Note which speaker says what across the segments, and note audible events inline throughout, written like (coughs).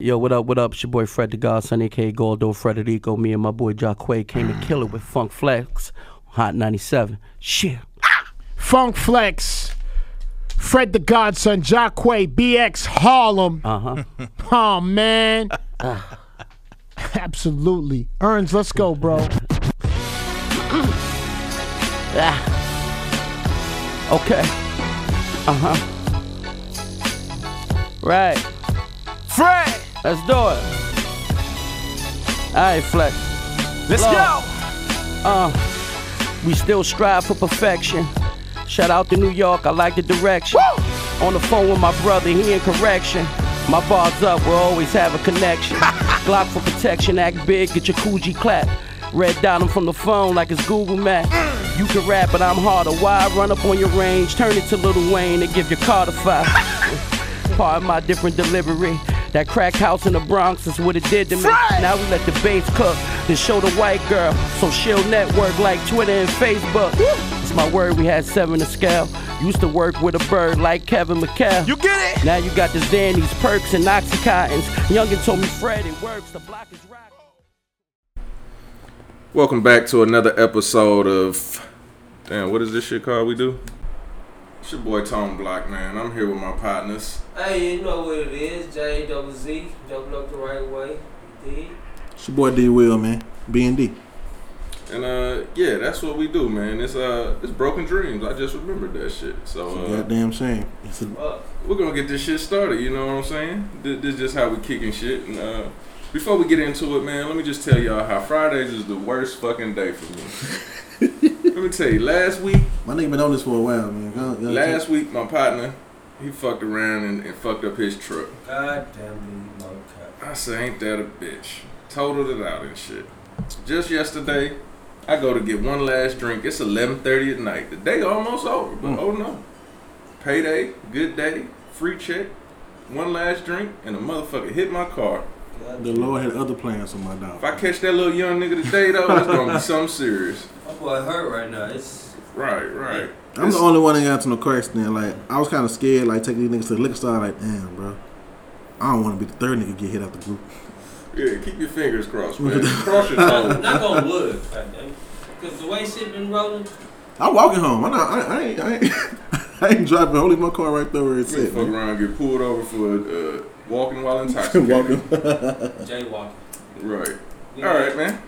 Speaker 1: Yo, what up, what up? It's your boy Fred the Godson, aka Goldo Frederico. Me and my boy Jaquae came to kill it with Funk Flex, Hot 97. Shit.
Speaker 2: Funk Flex, Fred the Godson, Jaquae, BX Harlem. (laughs)
Speaker 1: Uh huh.
Speaker 2: Oh man. (laughs) Absolutely. Earns, let's go, bro.
Speaker 1: Okay. Uh huh. Right.
Speaker 3: Fred,
Speaker 1: Let's do it. All right, Flex.
Speaker 3: let's go.
Speaker 1: Uh, we still strive for perfection. Shout out to New York, I like the direction. On the phone with my brother, he in correction. My bar's up, we'll always have a connection. (laughs) Glock for protection, act big, get your Coogee clap. Red dot him from the phone like it's Google Maps. You can rap, but I'm harder. Why run up on your range? Turn it to Lil Wayne and give your car to five. Part of my different delivery. That crack house in the Bronx is what it did to me. Now we let the bass cook, then show the white girl. So she'll network like Twitter and Facebook. It's my word, we had seven to scale. Used to work with a bird like Kevin McHale.
Speaker 3: You get it?
Speaker 1: Now you got the Xannies, Perks, and Oxycontins. Youngin told me, Fred, it works. The block is rock.
Speaker 4: Welcome back to another episode of Damn, what is this shit called we do? It's your boy Tone Block, man. I'm here with my partners.
Speaker 5: Hey, you know what it is, J double Z, double up the right way. D.
Speaker 6: It's your boy D Will, man. B and D.
Speaker 4: And uh yeah, that's what we do, man. It's uh it's broken dreams. I just remembered that shit. So uh,
Speaker 6: Goddamn shame. It's a,
Speaker 4: we're gonna get this shit started, you know what I'm saying? This, this is just how we kicking shit. And uh before we get into it, man, let me just tell y'all how Fridays is the worst fucking day for me. (laughs) let me tell you, last week
Speaker 6: my nigga been on this for a while, man. Y'all- y'all-
Speaker 4: last week my partner, he fucked around and, and fucked up his truck.
Speaker 5: God damn these motherfuckers.
Speaker 4: I said, ain't that a bitch? Totaled it out and shit. Just yesterday, I go to get one last drink. It's 11:30 at night. The day almost over, but
Speaker 6: Mm.
Speaker 4: oh no. Payday, good day, free check, one last drink, and a motherfucker hit my car.
Speaker 5: God
Speaker 6: the. Lord had other plans for my dog.
Speaker 4: If I catch that little young nigga today, though, it's gonna be (laughs) something serious.
Speaker 5: My boy hurt right now. It's
Speaker 4: Right, right.
Speaker 6: I'm the only one that got into no car accident. Like I was kind of scared, like taking these niggas to the liquor store. Like, damn, bro. I don't want to be the third nigga get hit out the group.
Speaker 4: Yeah, keep your fingers crossed, man. (laughs) Cross your toes.
Speaker 5: knock on wood. goddamn. Cause the way shit been rolling,
Speaker 6: I'm walking home. I'm not. I, I ain't. I ain't, (laughs) I ain't driving. Holding my car right there where it's
Speaker 4: You
Speaker 6: at.
Speaker 4: fuck around, get pulled over for uh, walking while (laughs) intoxicated.
Speaker 6: walking.
Speaker 5: jaywalking.
Speaker 4: Right.
Speaker 5: Yeah.
Speaker 4: All right, man.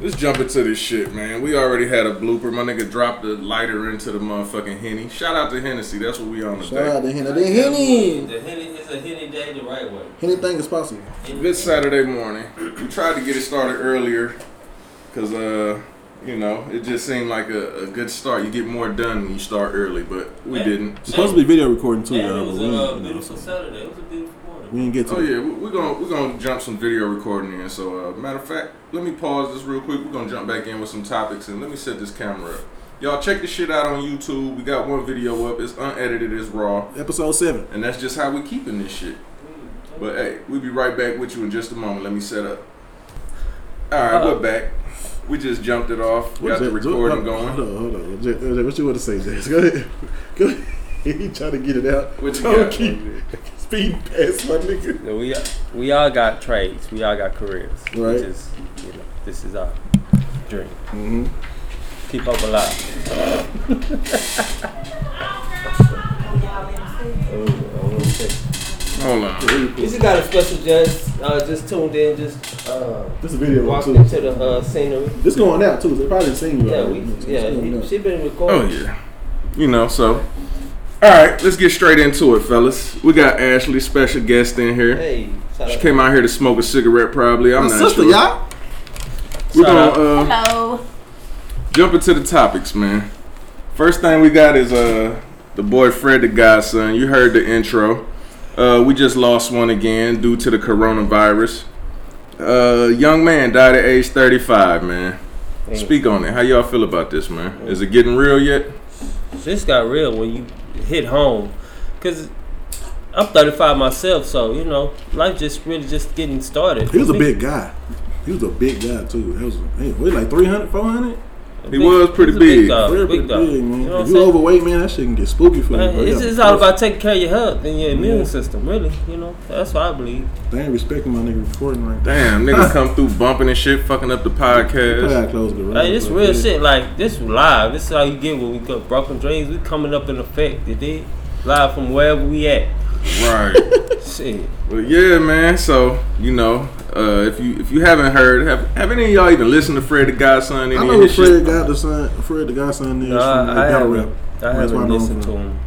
Speaker 4: Let's jump into this shit, man. We already had a blooper. My nigga dropped the lighter into the motherfucking henny. Shout out to Hennessy. That's what we on today.
Speaker 6: Shout
Speaker 4: today.
Speaker 6: out to Henny. The Henny.
Speaker 5: The henny it's a henny day the right way.
Speaker 6: Anything is possible.
Speaker 4: Good Saturday morning. We tried to get it started earlier because, uh, you know, it just seemed like a, a good start. You get more done when you start early, but we
Speaker 5: Yeah.
Speaker 4: didn't.
Speaker 6: It's supposed to be video recording too,
Speaker 5: And
Speaker 6: y'all.
Speaker 5: it
Speaker 6: But
Speaker 5: was
Speaker 6: we,
Speaker 5: a
Speaker 6: you
Speaker 5: uh, beautiful Saturday. It was a beautiful morning.
Speaker 6: We didn't get to
Speaker 4: Oh
Speaker 6: it.
Speaker 4: yeah, we- we're gonna we're gonna jump some video recording in. So uh, matter of fact, let me pause this real quick. We're gonna jump back in with some topics and let me set this camera up. Y'all check this shit out on YouTube. We got one video up. It's unedited. It's raw,
Speaker 6: Episode seven.
Speaker 4: and that's just how we keeping this shit. But hey, we'll be right back with you in just a moment. Let me set up. All right, we're back. We just jumped it off.
Speaker 6: What
Speaker 4: Got
Speaker 6: is
Speaker 4: the
Speaker 6: that?
Speaker 4: recording
Speaker 6: Hold
Speaker 4: going.
Speaker 6: on, hold on. J- uh, What you want to say, Jess? (laughs) Go ahead. Go ahead. (laughs) he trying to get it out.
Speaker 4: What you
Speaker 6: Don't
Speaker 4: got?
Speaker 6: keep (laughs) speeding past my nigga.
Speaker 7: Yeah, we we all got trades. We all got careers.
Speaker 6: Right.
Speaker 7: We just you know, this is our dream.
Speaker 6: Mm-hmm.
Speaker 7: Keep up alive. (laughs)
Speaker 4: Hold on.
Speaker 5: We just got a special guest. Uh, just tuned in. Just uh,
Speaker 6: This video
Speaker 5: walked
Speaker 6: too.
Speaker 5: into the uh, scenery.
Speaker 6: This going out too. So they probably seen you.
Speaker 5: Yeah,
Speaker 6: already.
Speaker 5: we yeah. He, she been recording.
Speaker 4: Oh yeah. You know, so all right, let's get straight into it, fellas. We got Ashley, special guest in here.
Speaker 5: Hey,
Speaker 4: She
Speaker 5: out.
Speaker 4: came out here to smoke a cigarette, probably. I'm
Speaker 6: My
Speaker 4: not
Speaker 6: sister,
Speaker 4: sure.
Speaker 6: y'all.
Speaker 4: We're
Speaker 7: Shout
Speaker 4: gonna uh,
Speaker 8: Hello.
Speaker 4: jump into the topics, man. First thing we got is uh the boy Fred the Godson. You heard the intro. Uh, we just lost one again due to the coronavirus. Uh, young man died at age 35, man. Speak on it. How y'all feel about this, man? Is it getting real yet?
Speaker 7: This got real when you hit home, cause I'm 35 myself, so you know life just really just getting started.
Speaker 6: He was a big guy. He was a big guy too. It was, hey, what, like 300, 400?
Speaker 4: He was pretty
Speaker 7: he's a
Speaker 4: big.
Speaker 7: dog,
Speaker 6: Real
Speaker 7: big
Speaker 6: big,
Speaker 7: dog.
Speaker 6: man.
Speaker 7: You know
Speaker 6: if you
Speaker 7: saying?
Speaker 6: overweight, man, that shit can get spooky for
Speaker 7: Man,
Speaker 6: you. bro.
Speaker 7: it's,
Speaker 6: Yeah,
Speaker 7: it's all about taking care of your health and your immune system, really. You know, that's what I believe.
Speaker 6: They ain't respecting my nigga recording right now.
Speaker 4: Damn, niggas (laughs) come through bumping and shit, fucking up the
Speaker 6: Put
Speaker 4: podcast.
Speaker 6: that close the
Speaker 7: Hey, this real shit. Like this live. This is how you get when we got broken dreams. We coming up in effect. You did live from wherever we at.
Speaker 4: Right. (laughs)
Speaker 7: Shit.
Speaker 4: Well, yeah, man. So you know, uh, if you if you haven't heard, have have any of y'all even listened to Fred the Godson? Any
Speaker 6: I know who Fred
Speaker 4: shit?
Speaker 6: got the son. Fred the Godson is
Speaker 7: No,
Speaker 6: from the
Speaker 7: I, I haven't.
Speaker 6: rap.
Speaker 7: I
Speaker 6: That's why I
Speaker 7: haven't listened to
Speaker 6: from.
Speaker 7: him.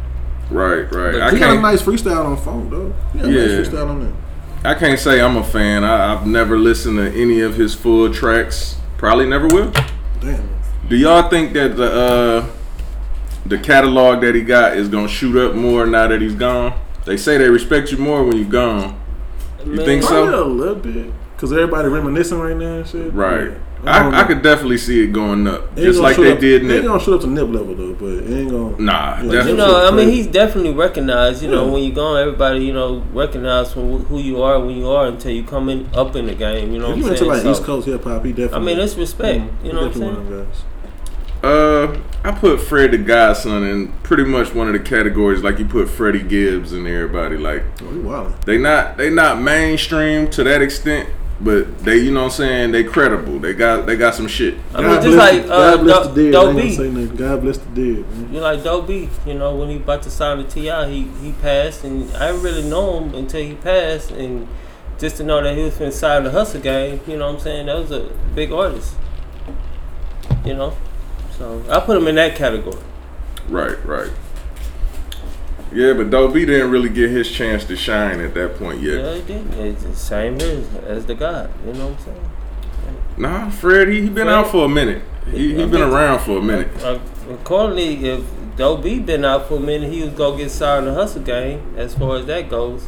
Speaker 4: Right, right.
Speaker 7: But
Speaker 4: I
Speaker 6: He got a nice freestyle on phone though. He got a nice
Speaker 4: Yeah.
Speaker 6: freestyle on there.
Speaker 4: I can't say I'm a fan. I, I've never listened to any of his full tracks. Probably never will.
Speaker 6: Damn.
Speaker 4: Do y'all think that the uh, the catalog that he got is gonna shoot up more now that he's gone? They say they respect you more when you're gone. You
Speaker 7: Man,
Speaker 4: think so?
Speaker 6: Probably a little bit. Cause everybody reminiscing right now and shit.
Speaker 4: Right.
Speaker 6: Yeah. don't
Speaker 4: I, I could definitely see it going up,
Speaker 6: It
Speaker 4: just like they
Speaker 6: up-
Speaker 4: did
Speaker 6: It ain't
Speaker 4: Nip.
Speaker 6: gonna shoot up to nip level though, but it ain't gonna.
Speaker 4: Nah,
Speaker 6: Yeah.
Speaker 4: definitely.
Speaker 7: You know, I mean, he's definitely recognized. You know, when you go, everybody, you know, recognize from who you are when you are until you come in up in the game. You know
Speaker 6: If
Speaker 7: what
Speaker 6: you
Speaker 7: I'm
Speaker 6: went to
Speaker 7: saying?
Speaker 6: like
Speaker 7: So,
Speaker 6: East Coast hip hop, he definitely.
Speaker 7: I mean, it's respect.
Speaker 6: Mm,
Speaker 7: You know what I'm
Speaker 6: definitely
Speaker 7: saying?
Speaker 6: one of them guys.
Speaker 4: Uh, I put Fred the Godson in pretty much one of the categories like you put Freddie Gibbs and everybody. Like
Speaker 6: Oh, he wildin'.
Speaker 4: they not they not mainstream to that extent, but they you know what I'm saying they credible. They got they got some shit.
Speaker 7: I mean, just
Speaker 6: bless
Speaker 7: like
Speaker 6: the-
Speaker 7: uh,
Speaker 6: God bless
Speaker 7: Do-
Speaker 6: the dead. I
Speaker 7: Dope
Speaker 6: ain't gonna
Speaker 7: B.
Speaker 6: say nothing. God bless the dead. Man.
Speaker 7: You like Doe B, you know, when he about to sign the TI, he, he passed, and I didn't really know him until he passed, and just to know that he was inside sign the Hustle Gang, you know what I'm saying? That was a big artist, you know? So I put him in that category.
Speaker 4: Right, right. Yeah, but B didn't really get his chance to shine at that point yet.
Speaker 7: Yeah, he did. It's the same here as the God, you know what I'm saying?
Speaker 4: Nah, Fred, he, he been
Speaker 7: Fred?
Speaker 4: out for a minute. He, he
Speaker 7: I
Speaker 4: been around for a minute.
Speaker 7: Uh, accordingly, if B been out for a minute, he was gonna get signed the Hustle Gang as far as that goes.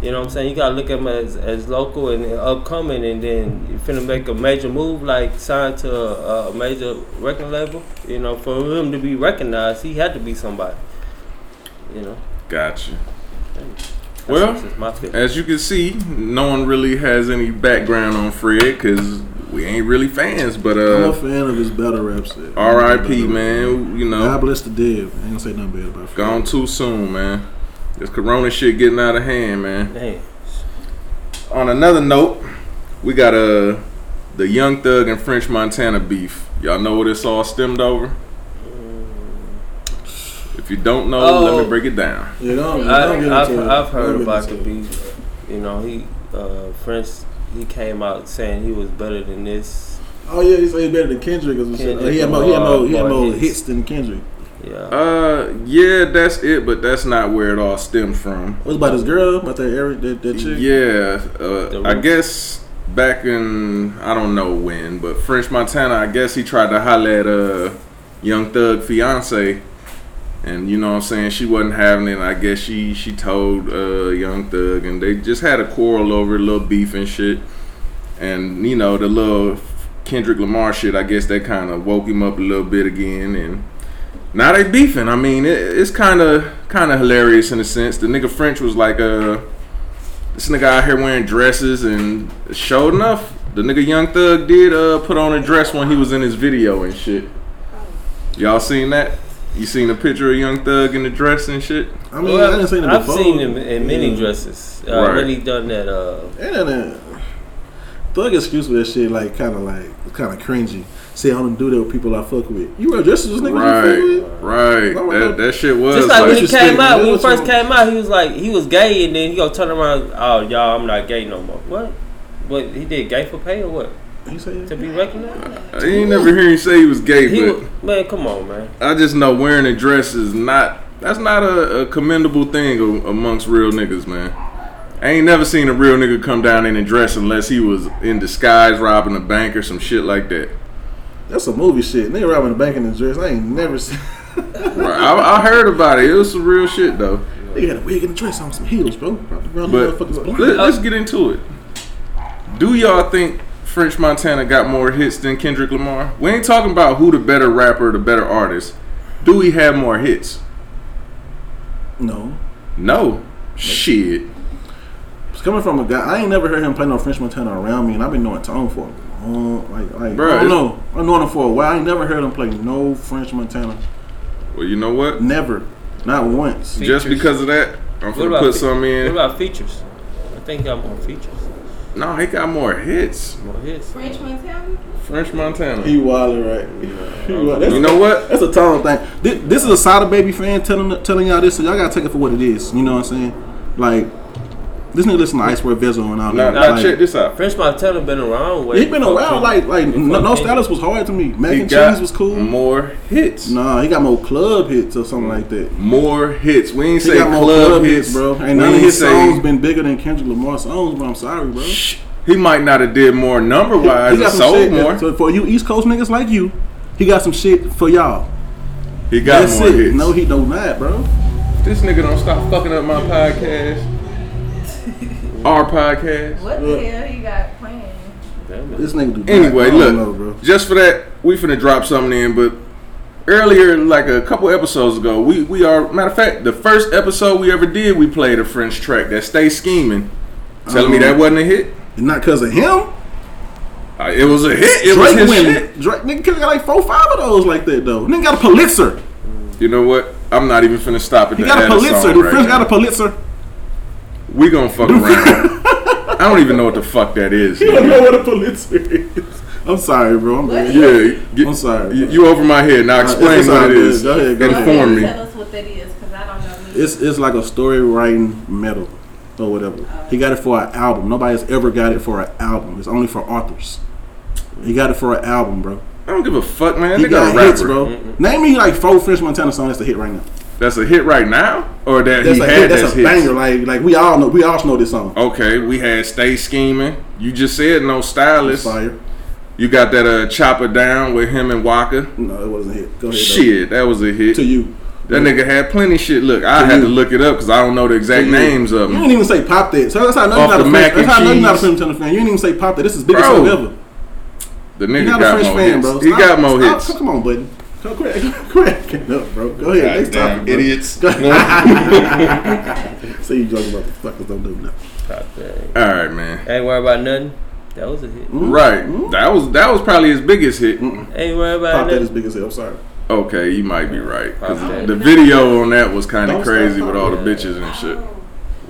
Speaker 7: You know what I'm saying? You gotta look at him as, as local and upcoming, and then you finna make a major move like sign to a, a major record label. You know, for him to be recognized, he had to be somebody. You know.
Speaker 4: Gotcha.
Speaker 7: That's
Speaker 4: Well,
Speaker 7: just my feeling.
Speaker 4: As you can see, no one really has any background on Fred because we ain't really fans. But
Speaker 6: I'm a
Speaker 4: uh,
Speaker 6: fan of his battle rap set.
Speaker 4: R.I.P. Man, you know.
Speaker 6: God bless the dead. I ain't gonna say nothing bad about Fred.
Speaker 4: gone too soon, man. This Corona shit getting out of hand, man.
Speaker 7: Damn.
Speaker 4: On another note, we got uh the Young Thug and French Montana beef. Y'all know what it's all stemmed over? If you don't know, let
Speaker 7: Oh.
Speaker 4: me break it down.
Speaker 6: Yeah, don't, don't
Speaker 7: I,
Speaker 6: get
Speaker 7: I've,
Speaker 6: it.
Speaker 7: I've heard about the beef. You know, he uh, French. He came out saying he was better than this.
Speaker 6: Oh yeah, he said he's better than Kendrick. Or some shit.
Speaker 7: Kendrick
Speaker 6: he had more, he had more, he had
Speaker 7: more
Speaker 6: more
Speaker 7: hits.
Speaker 6: hits than Kendrick.
Speaker 7: Yeah.
Speaker 4: Uh, yeah, that's it, but that's not where it all stemmed from.
Speaker 6: What's about this girl? About that Eric, that, that chick?
Speaker 4: Yeah, uh, I guess back in I don't know when, but French Montana, I guess he tried to holler at uh Young Thug fiance, and you know what I'm saying she wasn't having it. I guess she she told uh Young Thug, and they just had a quarrel over a little beef and shit, and you know the little Kendrick Lamar shit. I guess that kind of woke him up a little bit again, and now they beefing. I mean, it, it's kind of kind of hilarious in a sense. The nigga French was like, uh, this nigga out here wearing dresses, and sure enough, the nigga Young Thug did uh put on a dress when he was in his video and shit. Y'all seen that? You seen a picture of Young Thug in the dress and shit?
Speaker 6: I mean, I didn't see him
Speaker 7: I've
Speaker 6: before.
Speaker 7: seen him in many
Speaker 6: Yeah.
Speaker 7: dresses. Uh,
Speaker 4: Right.
Speaker 7: When he done that, uh,
Speaker 6: And then, uh, Thug excuse for that shit, like kind of like kind of cringy. Say I don't do that with people I fuck with. You wear dresses, with niggas you fuck
Speaker 4: Right,
Speaker 6: with?
Speaker 4: right.
Speaker 6: Why
Speaker 4: That, that shit was
Speaker 7: just like
Speaker 4: like,
Speaker 7: when he came out, when he first
Speaker 6: wrong?
Speaker 7: came out, he was like he was gay, and then he gonna turn around. Oh, y'all, I'm not gay no more. What? What he did? Gay for pay or what?
Speaker 6: He said,
Speaker 7: To be recognized?
Speaker 4: I ain't never hear him say he was gay,
Speaker 7: He
Speaker 4: but
Speaker 7: was, man, come on, man.
Speaker 4: I just know wearing a dress is not. That's not a, a commendable thing amongst real niggas, man. I ain't never seen a real nigga come down in a dress unless he was in disguise robbing a bank or some shit like that.
Speaker 6: That's some movie shit. Nigga robbing the bank in his dress. I ain't never seen. (laughs)
Speaker 4: I, I heard about it. It was some real shit though.
Speaker 6: Nigga had a wig and a dress on some heels, bro.
Speaker 4: But let, us get into it. Do y'all think French Montana got more hits than Kendrick Lamar? We ain't talking about who the better rapper, the better artist. Do he have more hits?
Speaker 6: No.
Speaker 4: No. Shit.
Speaker 6: It's coming from a guy, I ain't never heard him play no French Montana around me, and I've been knowing Tone for a long, like, like
Speaker 4: Bruh,
Speaker 6: I don't know. I've known him for a while. I ain't never heard him play no French Montana.
Speaker 4: Well, you know what?
Speaker 6: Never, not once.
Speaker 4: Just because of that, I'm
Speaker 7: What
Speaker 4: gonna put
Speaker 7: fe-
Speaker 4: some
Speaker 7: What about features? I think he got more features.
Speaker 4: No, he got more hits.
Speaker 7: More hits.
Speaker 8: French Montana?
Speaker 4: French Montana.
Speaker 6: He wildin' right. He (laughs) wild-
Speaker 4: You know what?
Speaker 6: That's a Tone thing. This, this is a Sada Baby fan telling telling y'all this, so y'all gotta take it for what it is. You know what I'm saying? Like this nigga listen to Icewear Vezzo and all
Speaker 4: Now,
Speaker 6: that.
Speaker 4: now
Speaker 6: Like,
Speaker 4: check this out.
Speaker 7: French Montana been around. way
Speaker 6: He been around
Speaker 7: King.
Speaker 6: like like no,
Speaker 7: Before
Speaker 6: no
Speaker 7: King.
Speaker 6: stylist was hard to me. Mac
Speaker 4: He
Speaker 6: and
Speaker 4: got
Speaker 6: cheese was cool.
Speaker 4: more hits.
Speaker 6: Nah, he got more club hits or something like that.
Speaker 4: More hits. We ain't
Speaker 6: He
Speaker 4: say
Speaker 6: got more
Speaker 4: club, hits,
Speaker 6: bro.
Speaker 4: We
Speaker 6: And none of his
Speaker 4: say-
Speaker 6: songs been bigger than Kendrick Lamar songs, but I'm sorry, bro. Shh.
Speaker 4: He might not have did more number wise
Speaker 6: He
Speaker 4: or
Speaker 6: got some
Speaker 4: sold
Speaker 6: shit.
Speaker 4: more.
Speaker 6: So for you East Coast niggas like you, he got some shit for y'all.
Speaker 4: He got
Speaker 6: That's
Speaker 4: more
Speaker 6: it.
Speaker 4: hits.
Speaker 6: No, he do not, that, bro.
Speaker 4: This nigga don't stop fucking up my podcast. Our podcast.
Speaker 8: What the hell he got playing?
Speaker 7: Damn it.
Speaker 6: This nigga do.
Speaker 4: Anyway, look,
Speaker 6: know, bro.
Speaker 4: just for that, we finna drop something in. But earlier, like a couple episodes ago, we we are matter of fact, the first episode we ever did, we played a French track that "Stay Scheming." Telling me
Speaker 6: Um,
Speaker 4: that wasn't a hit.
Speaker 6: Not because of him.
Speaker 4: Uh, it was a hit. It was
Speaker 6: Drake
Speaker 4: his
Speaker 6: winning.
Speaker 4: shit.
Speaker 6: Drake nigga got like four, five of those like that though. Nigga got a Pulitzer.
Speaker 4: You know what? I'm not even finna stop it.
Speaker 6: He
Speaker 4: to
Speaker 6: got a Pulitzer.
Speaker 4: song
Speaker 6: The
Speaker 4: right
Speaker 6: French
Speaker 4: now.
Speaker 6: got a Pulitzer.
Speaker 4: We gonna fuck (laughs) around. I don't even know what the fuck that is.
Speaker 6: You don't know what a Pulitzer is. (laughs) I'm sorry, bro. I'm
Speaker 8: What?
Speaker 4: Yeah, get-
Speaker 6: I'm sorry.
Speaker 4: You, you over my head now. Explain
Speaker 6: it's
Speaker 4: what
Speaker 6: all
Speaker 4: it
Speaker 6: good.
Speaker 4: is.
Speaker 6: Go ahead, go ahead.
Speaker 4: Inform me.
Speaker 8: Tell us what that is, because I don't know. neither.
Speaker 6: It's it's like a story writing medal or whatever. He got it for an album. Nobody's ever got it for an album. It's only for authors. He got it for an album, bro.
Speaker 4: I don't give a fuck, man.
Speaker 6: He
Speaker 4: They
Speaker 6: got
Speaker 4: got a
Speaker 6: hits,
Speaker 4: rapper.
Speaker 6: bro. Name me like four French Montana songs that's a hit right now.
Speaker 4: That's a hit right now, or that
Speaker 6: That's
Speaker 4: he
Speaker 6: a
Speaker 4: had
Speaker 6: hit. That's
Speaker 4: that's
Speaker 6: a
Speaker 4: hits?
Speaker 6: banger. Like like we all know. We all know this song.
Speaker 4: Okay, we had Stay Scheming. You just said no stylist.
Speaker 6: Fire.
Speaker 4: You got that uh Chopper Down with him and Waka.
Speaker 6: No, it wasn't a hit. Go ahead. though.
Speaker 4: Shit, that was a hit.
Speaker 6: To you.
Speaker 4: That nigga had plenty shit. Look, I had to look it up because I don't know the exact names of
Speaker 6: You didn't even say pop that. So that's how I know you're not a French. That's how I know you're not a. French fan. You didn't even say pop that. This is biggest song ever.
Speaker 4: The nigga got more hits. He got more hits.
Speaker 6: Come on, buddy. Come crack, crack it up, bro. Go ahead. Next
Speaker 4: Goddamn
Speaker 6: topic,
Speaker 4: idiots.
Speaker 6: Go (laughs) Say you joking about the fuckers don't do nothing.
Speaker 7: God dang.
Speaker 4: All right, man.
Speaker 7: Ain't worried about nothing. That was a hit. Mm-hmm.
Speaker 4: Right. Mm-hmm. That was that was probably his biggest hit.
Speaker 7: Ain't worried about
Speaker 6: Pop that
Speaker 7: nothing.
Speaker 6: is big as hell. I'm sorry.
Speaker 4: Okay, you might be right. 'cause
Speaker 7: Okay.
Speaker 4: the video on that was kind of crazy with all the bitches and oh. shit.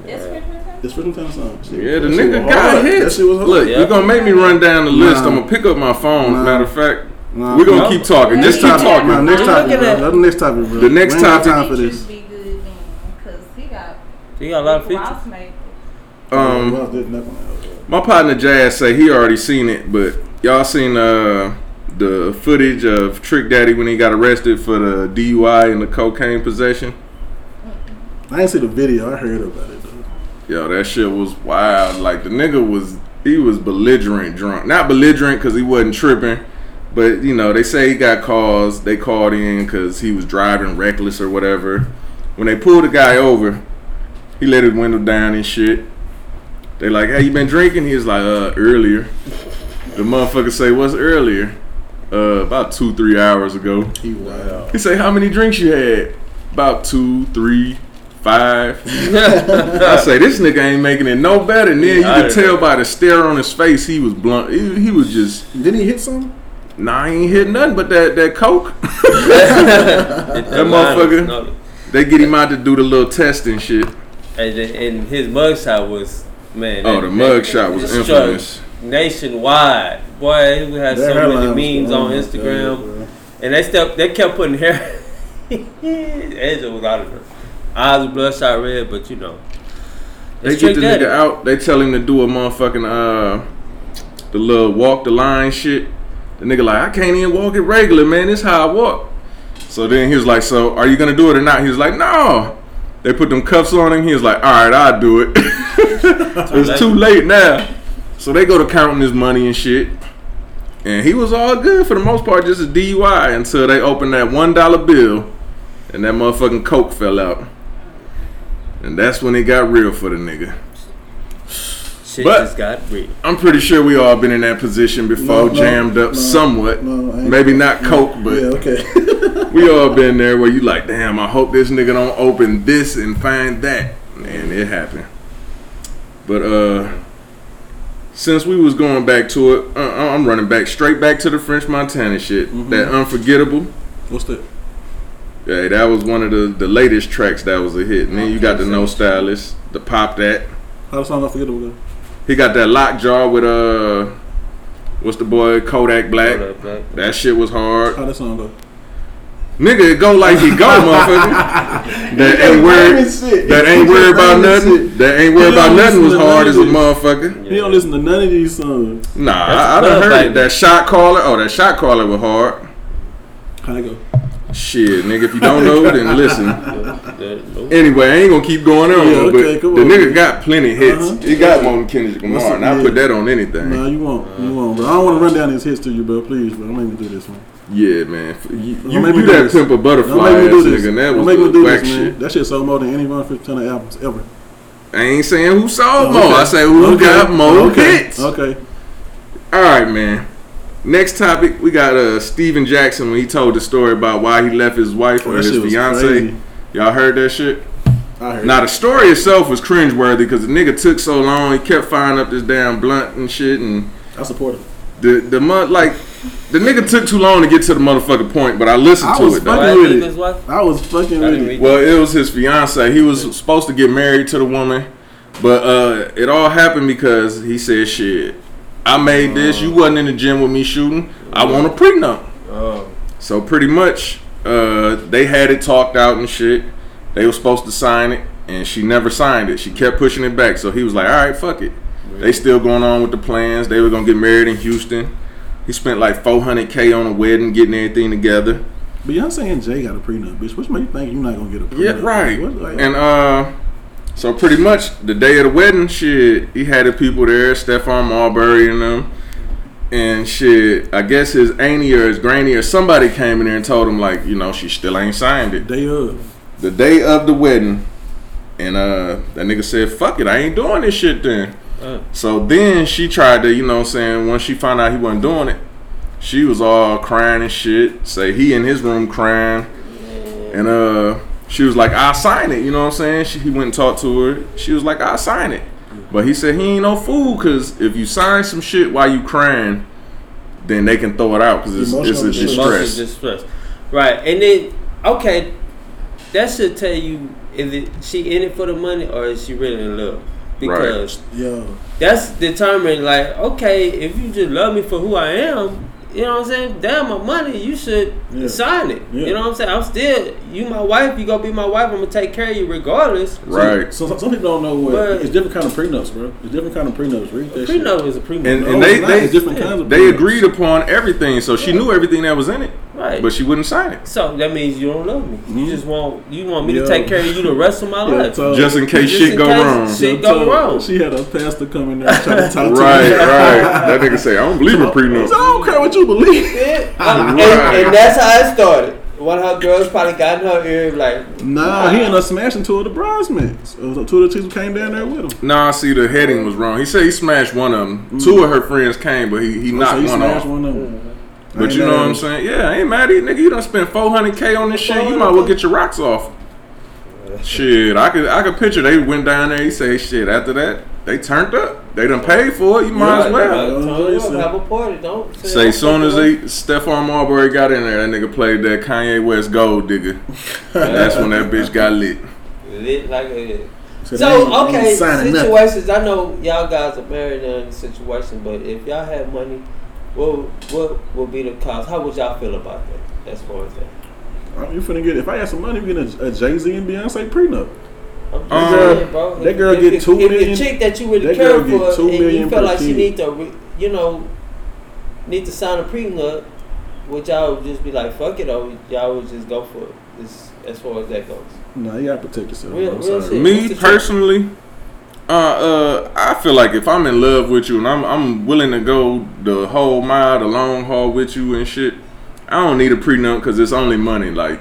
Speaker 8: It's French Montana?
Speaker 6: It's French Montana song. Shit.
Speaker 4: Yeah, the
Speaker 6: That
Speaker 4: nigga got
Speaker 6: hard. That shit was hard.
Speaker 4: Look,
Speaker 7: Yeah.
Speaker 4: you're gonna make me run down the list.
Speaker 6: Nah.
Speaker 4: I'm gonna pick up my phone.
Speaker 6: Nah.
Speaker 4: Matter of fact,
Speaker 6: Nah,
Speaker 4: we're gonna
Speaker 7: No.
Speaker 4: keep talking. Just keep
Speaker 6: Next topic,
Speaker 4: talking.
Speaker 6: bro. Next
Speaker 7: I'm
Speaker 6: topic, bro.
Speaker 7: at-
Speaker 6: the next topic, bro.
Speaker 4: The next
Speaker 6: We ain't got
Speaker 4: topic-
Speaker 6: time for
Speaker 8: Features
Speaker 6: this.
Speaker 8: be good then, because he got
Speaker 7: He got a lot of
Speaker 8: Rick
Speaker 7: features.
Speaker 4: Um,
Speaker 6: Well, there's nothing else.
Speaker 4: my partner Jazz say he already seen it, but y'all seen uh the footage of Trick Daddy when he got arrested for the DUI and the cocaine possession.
Speaker 6: I didn't see the video. I heard about it though.
Speaker 4: Yo, that shit was wild. Like the nigga was he was belligerent drunk. Not belligerent because he wasn't tripping, but you know they say he got calls. They called in because he was driving reckless or whatever. When they pulled the guy over, he let his window down and shit. They like, hey, you been drinking? He was like, uh, earlier. The motherfucker say, what's earlier? Uh, about two, three hours ago.
Speaker 6: He wild.
Speaker 4: He say, how many drinks you had? About two, three, five. I say this nigga ain't making it no better. And then you could tell by the stare on his face, he was blunt. He, he was just
Speaker 6: Didn't he hit some?
Speaker 4: Nah. He ain't hit nothing but that that coke. (laughs)
Speaker 7: that
Speaker 4: motherfucker. They get him out to do the little test and shit.
Speaker 7: And, then- and his mugshot was man.
Speaker 4: Oh,
Speaker 7: that-
Speaker 4: the mugshot was
Speaker 7: that
Speaker 4: infamous.
Speaker 7: nationwide. Boy, we had
Speaker 6: That
Speaker 7: so many memes on Instagram,
Speaker 6: you,
Speaker 7: and they still they kept putting hair. (laughs) Angel was out of her eyes were bloodshot red, but you know.
Speaker 4: They get the nigga out. They tell him to do a motherfucking uh the little walk the line shit. The nigga like I can't even walk it regular, man. This how I walk. So then he was like, "So are you gonna do it or not?" He was like, "No." They put them cuffs on him. He was like, "All right, I'll do it." (laughs) it's too late now. So they go to counting his money and shit. And he was all good for the most part, just a DUI until they opened that one dollar bill, and that motherfucking coke fell out. And that's when it got real for the nigga.
Speaker 7: Shit
Speaker 4: But-
Speaker 7: just got real.
Speaker 4: I'm pretty sure we all been in that position before,
Speaker 6: No, no,
Speaker 4: jammed up
Speaker 6: no,
Speaker 4: somewhat.
Speaker 6: no,
Speaker 4: Maybe not coke, but
Speaker 6: Yeah, okay. (laughs)
Speaker 4: we all been there where you like, damn, I hope this nigga don't open this and find that. And it happened. But uh, since we was going back to it, uh, I'm running back straight back to the French Montana shit.
Speaker 6: Mhm.
Speaker 4: That unforgettable.
Speaker 6: What's that?
Speaker 4: Yeah, that was one of the, the latest tracks that was a hit. And then you got the No Stylist, the Pop That.
Speaker 6: How the song unforgettable go?
Speaker 4: He got that lock Lockjaw with uh, what's the boy Kodak Black.
Speaker 7: Kodak Black.
Speaker 4: That shit was hard.
Speaker 6: How that song go?
Speaker 4: Nigga, it go like he go, (laughs) motherfucker. that ain't worried. That ain't worried about nothing. That ain't worried about nothing was hard as a motherfucker.
Speaker 6: He don't listen to none of these songs.
Speaker 4: Nah,
Speaker 7: That's
Speaker 4: I, I done heard
Speaker 7: baby.
Speaker 4: it. That shot caller. Oh, that shot caller was hard.
Speaker 6: How that go?
Speaker 4: Shit, nigga, if you don't know, then listen. (laughs)
Speaker 7: The- the-
Speaker 4: Anyway, I ain't gonna keep going on,
Speaker 6: Yeah, okay,
Speaker 4: but
Speaker 6: come
Speaker 4: the
Speaker 6: on.
Speaker 4: nigga got plenty hits.
Speaker 6: Uh-huh.
Speaker 4: He got more than Kendrick
Speaker 6: What's
Speaker 4: Lamar, and I
Speaker 6: yeah.
Speaker 4: put that on anything.
Speaker 6: Nah, you won't. You won't, bro. I don't want to run down his hits to you, bro. Please, bro. Don't make me do this, one.
Speaker 4: Yeah, man. You, you,
Speaker 6: make me
Speaker 4: you that
Speaker 6: this.
Speaker 4: pimp a
Speaker 6: Don't
Speaker 4: butterfly
Speaker 6: make me do
Speaker 4: ass
Speaker 6: this.
Speaker 4: nigga, and that
Speaker 6: Don't
Speaker 4: was
Speaker 6: make me
Speaker 4: the
Speaker 6: do
Speaker 4: whack
Speaker 6: this, man.
Speaker 4: shit.
Speaker 6: That shit sold more than any Run 15 albums ever.
Speaker 4: I ain't saying who sold more.
Speaker 6: Okay.
Speaker 4: I say who
Speaker 6: Okay.
Speaker 4: got more
Speaker 6: okay.
Speaker 4: hits.
Speaker 6: Okay.
Speaker 4: All right, man. Next topic, we got uh Stephen Jackson when he told the story about why he left his wife or
Speaker 6: that
Speaker 4: his
Speaker 6: shit
Speaker 4: fiance.
Speaker 6: crazy.
Speaker 4: Y'all heard that shit?
Speaker 6: I heard.
Speaker 4: Now the story itself was cringeworthy because the nigga took so long. He kept firing up this damn blunt and shit, and
Speaker 6: I support him.
Speaker 4: the the mud like the nigga took too long to get to the motherfucking point. But I listened
Speaker 6: I
Speaker 4: to
Speaker 6: was
Speaker 4: it though.
Speaker 6: fucking with it.
Speaker 7: his wife?
Speaker 6: I was fucking
Speaker 7: I
Speaker 6: with it.
Speaker 4: Well, it was his fiance. He was supposed to get married to the woman, but uh, it all happened because he said, "Shit, I made this. You wasn't in the gym with me shooting. I want a prenup."
Speaker 7: Oh,
Speaker 4: So pretty much, uh, they had it talked out and shit. They were supposed to sign it, and she never signed it. She kept pushing it back. So he was like, "All right, fuck it." They still going on with the plans. They were gonna get married in Houston. He spent like 400k on a wedding, getting everything together.
Speaker 6: But y'all and Jay got a prenup, bitch. What make you think you're not gonna get a prenup?
Speaker 4: Yeah, right.
Speaker 6: Like,
Speaker 4: And uh, so pretty much the day of the wedding, shit, he had the people there, Stephon Marbury and them. And shit, I guess his auntie or his granny or somebody came in there and told him like, you know, she still ain't signed it.
Speaker 6: day of.
Speaker 4: The day of the wedding, and uh, that nigga said, "Fuck it, I ain't doing this shit." Then,
Speaker 7: Uh.
Speaker 4: so then she tried to, you know, what I'm saying once she found out he wasn't doing it, she was all crying and shit. Say he in his room crying, and uh, she was like, "I'll sign it." You know what I'm saying? She, he went and talked to her. She was like, "I'll sign it," but he said he ain't no fool because if you sign some shit while you crying, then they can throw it out because it's, it's a
Speaker 6: distress.
Speaker 7: emotional
Speaker 4: distress.
Speaker 7: distress. Right, and then okay, that should tell you is it she in it for the money or is she really in love? Because
Speaker 6: Yo,
Speaker 7: that's determined. Like, okay, if you just love me for who I am, you know what I'm saying? Damn, my money, you should
Speaker 6: Yeah.
Speaker 7: sign it.
Speaker 6: Yeah.
Speaker 7: You know what I'm saying? I'm still you, my wife. You gonna be my wife. I'm gonna take care of you regardless.
Speaker 4: Right.
Speaker 6: So, so some people don't know what
Speaker 7: But-
Speaker 6: it's different kind of prenups, bro. It's different kind of prenups. Read that shit.
Speaker 7: Prenup is a prenup.
Speaker 4: And-
Speaker 6: No,
Speaker 4: and they-
Speaker 6: it's
Speaker 4: they-
Speaker 6: it's different kinds of
Speaker 4: They
Speaker 6: prenups.
Speaker 4: agreed upon everything, so she knew everything that was in it,
Speaker 7: right.
Speaker 4: but she wouldn't sign it.
Speaker 7: so that means you don't love me. You just want you want me
Speaker 6: Yeah.
Speaker 7: to take care of you the rest of my
Speaker 6: Yeah,
Speaker 7: life.
Speaker 6: so-
Speaker 4: Just in case
Speaker 7: Just
Speaker 4: shit
Speaker 7: in
Speaker 4: go
Speaker 7: case
Speaker 4: wrong.
Speaker 7: shit-
Speaker 6: So
Speaker 7: go
Speaker 6: told-
Speaker 7: wrong.
Speaker 6: She had a pastor come in there and try to talk to
Speaker 4: Right,
Speaker 6: her.
Speaker 4: right. Right. That nigga say, I don't believe in
Speaker 6: So I don't care what you believe. (laughs)
Speaker 7: and,
Speaker 4: Right.
Speaker 7: and that's how it started. One of her girls probably got in her ear like,
Speaker 6: Nah, he ended up smashing two of the bridesmaids. Uh, Two of the chicks who came down there with him.
Speaker 4: Nah, I see, the heading was wrong. He said he smashed one of them. Two of her friends came, but he, he
Speaker 6: So
Speaker 4: knocked
Speaker 6: he
Speaker 4: one
Speaker 6: smashed
Speaker 4: off.
Speaker 6: one of them. I
Speaker 4: But you know what I'm saying? Yeah, I ain't mad at you, nigga. You done spent 400k on this shit. You might well get your rocks off. Shit, I could I could picture they went down there. He say shit. After that, they turned up. They done paid for it. You might as well.
Speaker 6: Yeah.
Speaker 7: Turn have a party. Don't
Speaker 4: Say soon as they Stephon Marbury got in there, that nigga played that Kanye West Gold Digger. That's when that bitch got lit.
Speaker 7: lit like a.
Speaker 6: So,
Speaker 7: So okay,
Speaker 6: ain't signing nothing.
Speaker 7: situations. I know y'all guys are married in a situation, but if y'all had money, what what would be the cost? How would y'all feel about that? As far as that,
Speaker 6: I'm- You finna get if I had some money, we get a, a Jay Z and Beyonce prenup.
Speaker 7: I'm just
Speaker 4: Um,
Speaker 7: saying, bro.
Speaker 6: that girl
Speaker 7: if,
Speaker 6: get
Speaker 7: if,
Speaker 6: two
Speaker 7: if
Speaker 6: million-
Speaker 7: the chick that you really
Speaker 6: that
Speaker 7: care
Speaker 6: girl
Speaker 7: for,
Speaker 6: two
Speaker 7: and you
Speaker 6: million
Speaker 7: feel
Speaker 6: per
Speaker 7: like she need to, re, you know, need to sign a prenup, would y'all would just be like, fuck it, or y'all would just go for it? This, as far as that goes.
Speaker 6: Nah, you gotta protect yourself.
Speaker 7: Real-
Speaker 6: I'm
Speaker 7: real shit.
Speaker 4: Me
Speaker 7: What's the
Speaker 4: personally, uh, uh, I feel like if I'm in love with you and I'm I'm willing to go the whole mile, the long haul with you and shit, I don't need a prenup because it's only money. Like,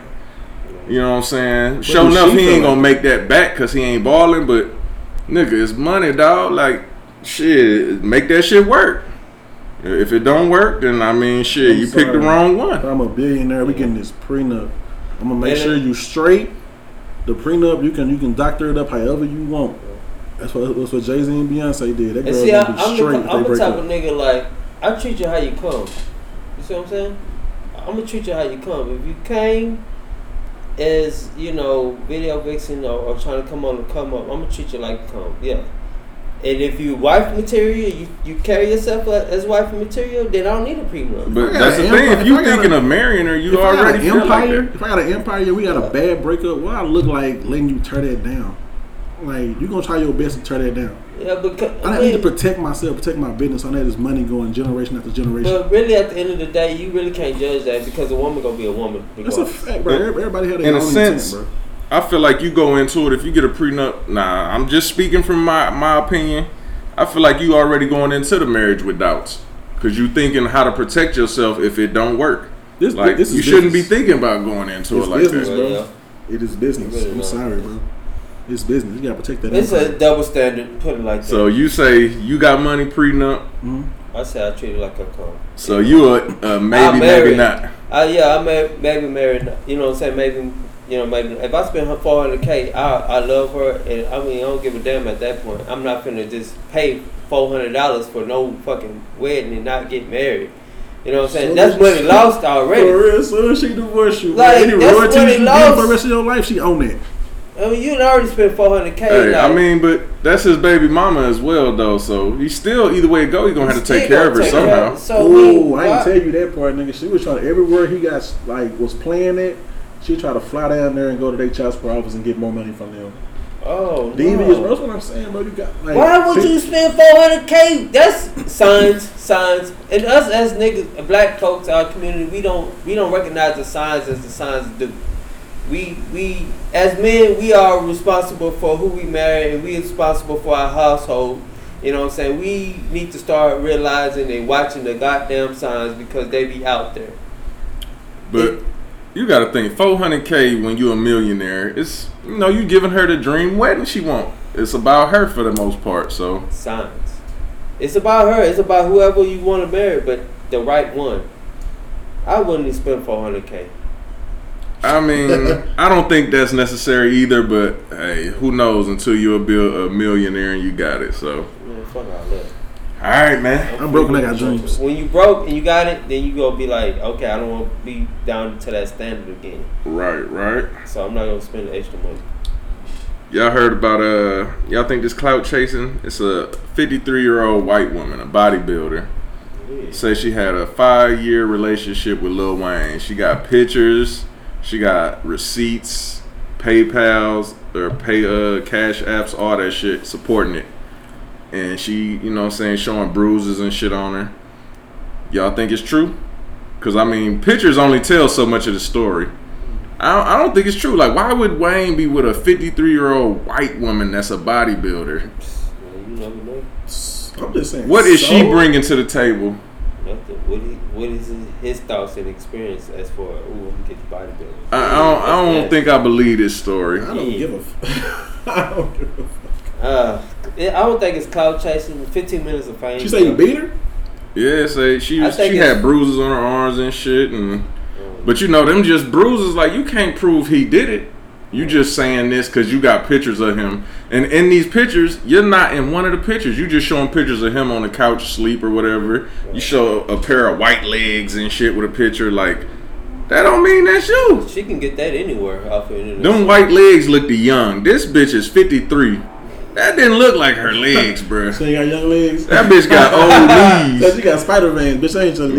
Speaker 4: you know what I'm saying? Sure
Speaker 6: do
Speaker 4: enough, he ain't
Speaker 6: like?
Speaker 4: gonna make that back because he ain't balling. But nigga, it's money, dog. Like, shit, make that shit work. If it don't work, then I mean, shit,
Speaker 6: I'm
Speaker 4: you picked the wrong one.
Speaker 6: I'm a billionaire, we getting this prenup. I'm gonna make
Speaker 7: And
Speaker 6: sure you straight. The prenup, you can you can doctor it up however you want. That's what that's what Jay Z and Beyonce did. That girl
Speaker 7: see, I,
Speaker 6: gonna be
Speaker 7: I'm,
Speaker 6: straight
Speaker 7: the,
Speaker 6: if
Speaker 7: I'm the
Speaker 6: break
Speaker 7: type
Speaker 6: up.
Speaker 7: of nigga like I treat you how you come. You see what I'm saying? I'm gonna treat you how you come. If you came as you know video vixen or, or trying to come on and come up, I'm gonna treat you like you come. Yeah. And if you wife material, you, you carry yourself as wife material, then I don't need a prenup.
Speaker 4: But that's the
Speaker 6: an
Speaker 4: thing. If you
Speaker 6: if
Speaker 4: thinking
Speaker 6: a-
Speaker 4: of marrying her, you
Speaker 6: if I got
Speaker 4: already
Speaker 6: an
Speaker 4: feel like
Speaker 6: empire,
Speaker 4: that.
Speaker 6: if I got an empire, yeah, we got a bad breakup. well, I look like letting you tear that down? Like you're gonna try your best to tear that down.
Speaker 7: Yeah, because
Speaker 6: I need to protect myself, protect my business. I know there's money going generation after generation.
Speaker 7: But really, at the end of the day, you really can't judge that because a woman gonna be a woman.
Speaker 6: That's a fact, bro. Everybody had their
Speaker 4: In a sense,
Speaker 6: intent, bro.
Speaker 4: I feel like you go into it if you get a prenup. Nah, I'm just speaking from my my opinion. I feel like you already going into the marriage with doubts because you thinking how to protect yourself if it don't work.
Speaker 6: This,
Speaker 4: Like
Speaker 6: this is
Speaker 4: you shouldn't be thinking about going into
Speaker 6: It's
Speaker 4: it like
Speaker 6: business,
Speaker 4: that.
Speaker 6: bro. It is business.
Speaker 7: Really
Speaker 6: I'm
Speaker 7: not.
Speaker 6: sorry, bro. It's business. You gotta protect that.
Speaker 7: It's
Speaker 6: empire.
Speaker 7: a double standard. Put it like that.
Speaker 4: So you say you got money prenup,
Speaker 7: I say I treat it like a car.
Speaker 4: so you a uh, maybe
Speaker 7: I'm
Speaker 4: maybe
Speaker 7: married.
Speaker 4: not.
Speaker 7: Uh, yeah, I may maybe married. You know what I'm saying? Maybe you know maybe if I spend her 400k, I I love her, and I mean I don't give a damn at that point. I'm not gonna just pay 400 dollars for no fucking wedding and not get married. You know what I'm saying?
Speaker 6: So
Speaker 7: That's money lost already.
Speaker 6: For real, so she divorced you.
Speaker 7: Like,
Speaker 6: Like, Any
Speaker 7: that's
Speaker 6: royalties
Speaker 7: what
Speaker 6: you
Speaker 7: it lost.
Speaker 6: for the rest of your life, she own it.
Speaker 7: I mean, you already spent 400k.
Speaker 4: Hey, I mean, but that's his baby mama as well, though. So he still either way it go, he gonna have to take care of her
Speaker 7: gonna take care
Speaker 4: somehow.
Speaker 7: of- So
Speaker 6: Oh,
Speaker 7: we-
Speaker 6: I didn't tell you that part, nigga. She was trying to everywhere he got like was playing it. She tried to fly down there and go to their child support office and get more money from them.
Speaker 7: Oh,
Speaker 6: Devious,
Speaker 7: no.
Speaker 6: bro. That's what I'm saying, bro. You got like.
Speaker 7: Why would you spend 400k? That's signs, signs. And us as niggas, black folks, our community, we don't we don't recognize the signs as the signs do. We we as men, we are responsible for who we marry, and we responsible for our household. You know what I'm saying? We need to start realizing and watching the goddamn signs because they be out there.
Speaker 4: But you got to think 400k when you're a millionaire. It's you know you giving her the dream wedding she want. It's about her for the most part. So
Speaker 7: Signs. It's about her. It's about whoever you want to marry, but the right one. I wouldn't even spend 400k.
Speaker 4: I mean, I don't think that's necessary either. But hey, who knows until you're a, bill, a millionaire and you got it. So
Speaker 7: Man, fuck all that.
Speaker 4: all right, man.
Speaker 6: I'm broke and I got dreams.
Speaker 7: When you broke and you got it, then you gonna be like, okay, I don't want to be down to that standard again.
Speaker 4: Right, right.
Speaker 7: So I'm not gonna spend the extra money.
Speaker 4: Y'all heard about uh? Y'all think this clout chasing? It's a 53 year old white woman, a bodybuilder. Say she had a five year relationship with Lil Wayne. She got pictures, she got receipts, PayPal's or pay uh cash apps, all that shit supporting it. And she, you know what I'm saying, showing bruises and shit on her. Y'all think it's true? Cause I mean, pictures only tell so much of the story. I don't, think it's true. Like, why would Wayne be with a 53 year old white woman that's a bodybuilder?
Speaker 7: Well, you never know.
Speaker 6: I'm just saying.
Speaker 4: What is she bringing to the table?
Speaker 7: Nothing. What is, what is his, his thoughts and experience as for ooh, he gets bodybuilding?
Speaker 4: I, I don't, I don't think I believe this story.
Speaker 6: I don't give a. F- (laughs) I don't give a. F-
Speaker 7: Uh, I don't think it's clout chasing. 15 minutes of fame.
Speaker 6: She say you beat her.
Speaker 4: Yeah, say she was, she had bruises on her arms and shit, and
Speaker 7: Um,
Speaker 4: but you know them just bruises. Like you can't prove he did it. You just saying this because you got pictures of him, and in these pictures, you're not in one of the pictures. You just showing pictures of him on the couch, sleep or whatever. You show a pair of white legs and shit with a picture. Like that don't mean that's you.
Speaker 7: She can get that anywhere off the internet.
Speaker 4: Them white legs look looked young. This bitch is 53. That didn't look like her legs, bruh. (laughs)
Speaker 6: So you got young legs.
Speaker 4: That bitch got (laughs) old
Speaker 6: So
Speaker 4: knees.
Speaker 6: she got spider veins. Bitch, ain't you?
Speaker 7: Who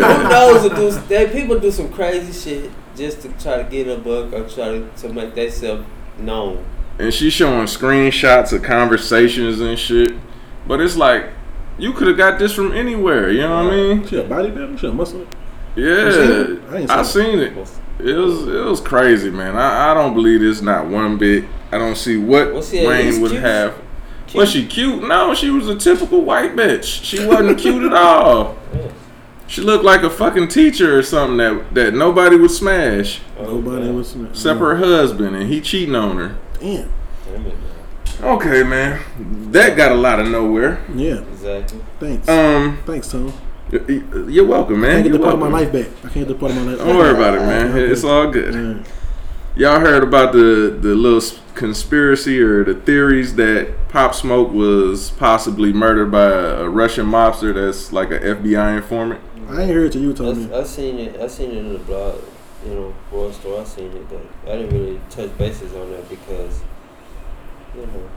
Speaker 4: Yeah.
Speaker 7: knows? If do, they, people do some crazy shit just to try to get a book or try to, to make themselves known.
Speaker 4: And she's showing screenshots of conversations and shit. But it's like, you could have got this from anywhere. You know what I mean?
Speaker 6: She a bodybuilder. She a muscle.
Speaker 4: Yeah.
Speaker 6: seen? I ain't
Speaker 4: I
Speaker 6: seen
Speaker 4: seen it. It was it was crazy, man. I, I don't believe this not one bit. I don't see what
Speaker 7: Was she
Speaker 4: Wayne would
Speaker 7: cute?
Speaker 4: have.
Speaker 7: Cute?
Speaker 4: Was she cute? No, she was a typical white bitch. She wasn't cute at all.
Speaker 7: Yeah.
Speaker 4: She looked like a fucking teacher or something that that nobody would smash
Speaker 6: Nobody was.
Speaker 4: except her husband, and he cheating on her.
Speaker 6: Damn.
Speaker 7: Damn it, man.
Speaker 4: Okay, man, that got a lot of nowhere.
Speaker 6: Yeah.
Speaker 7: Exactly.
Speaker 6: Thanks.
Speaker 4: Um,
Speaker 6: Thanks, Tom.
Speaker 4: y- y- you're welcome,
Speaker 6: I
Speaker 4: man.
Speaker 6: can't get
Speaker 4: You're
Speaker 6: the part of my life back. I can't get the part of my life. Back.
Speaker 4: Don't worry about it, man. It's all good.
Speaker 6: Yeah.
Speaker 4: Y'all heard about the the little conspiracy or the theories that Pop Smoke was possibly murdered by a, a Russian mobster that's like an FBI informant?
Speaker 6: I ain't heard it till you told me.
Speaker 7: I, I seen it. I seen it in the blog. You know, boy store. I seen it, but I didn't really touch bases on that because, you know,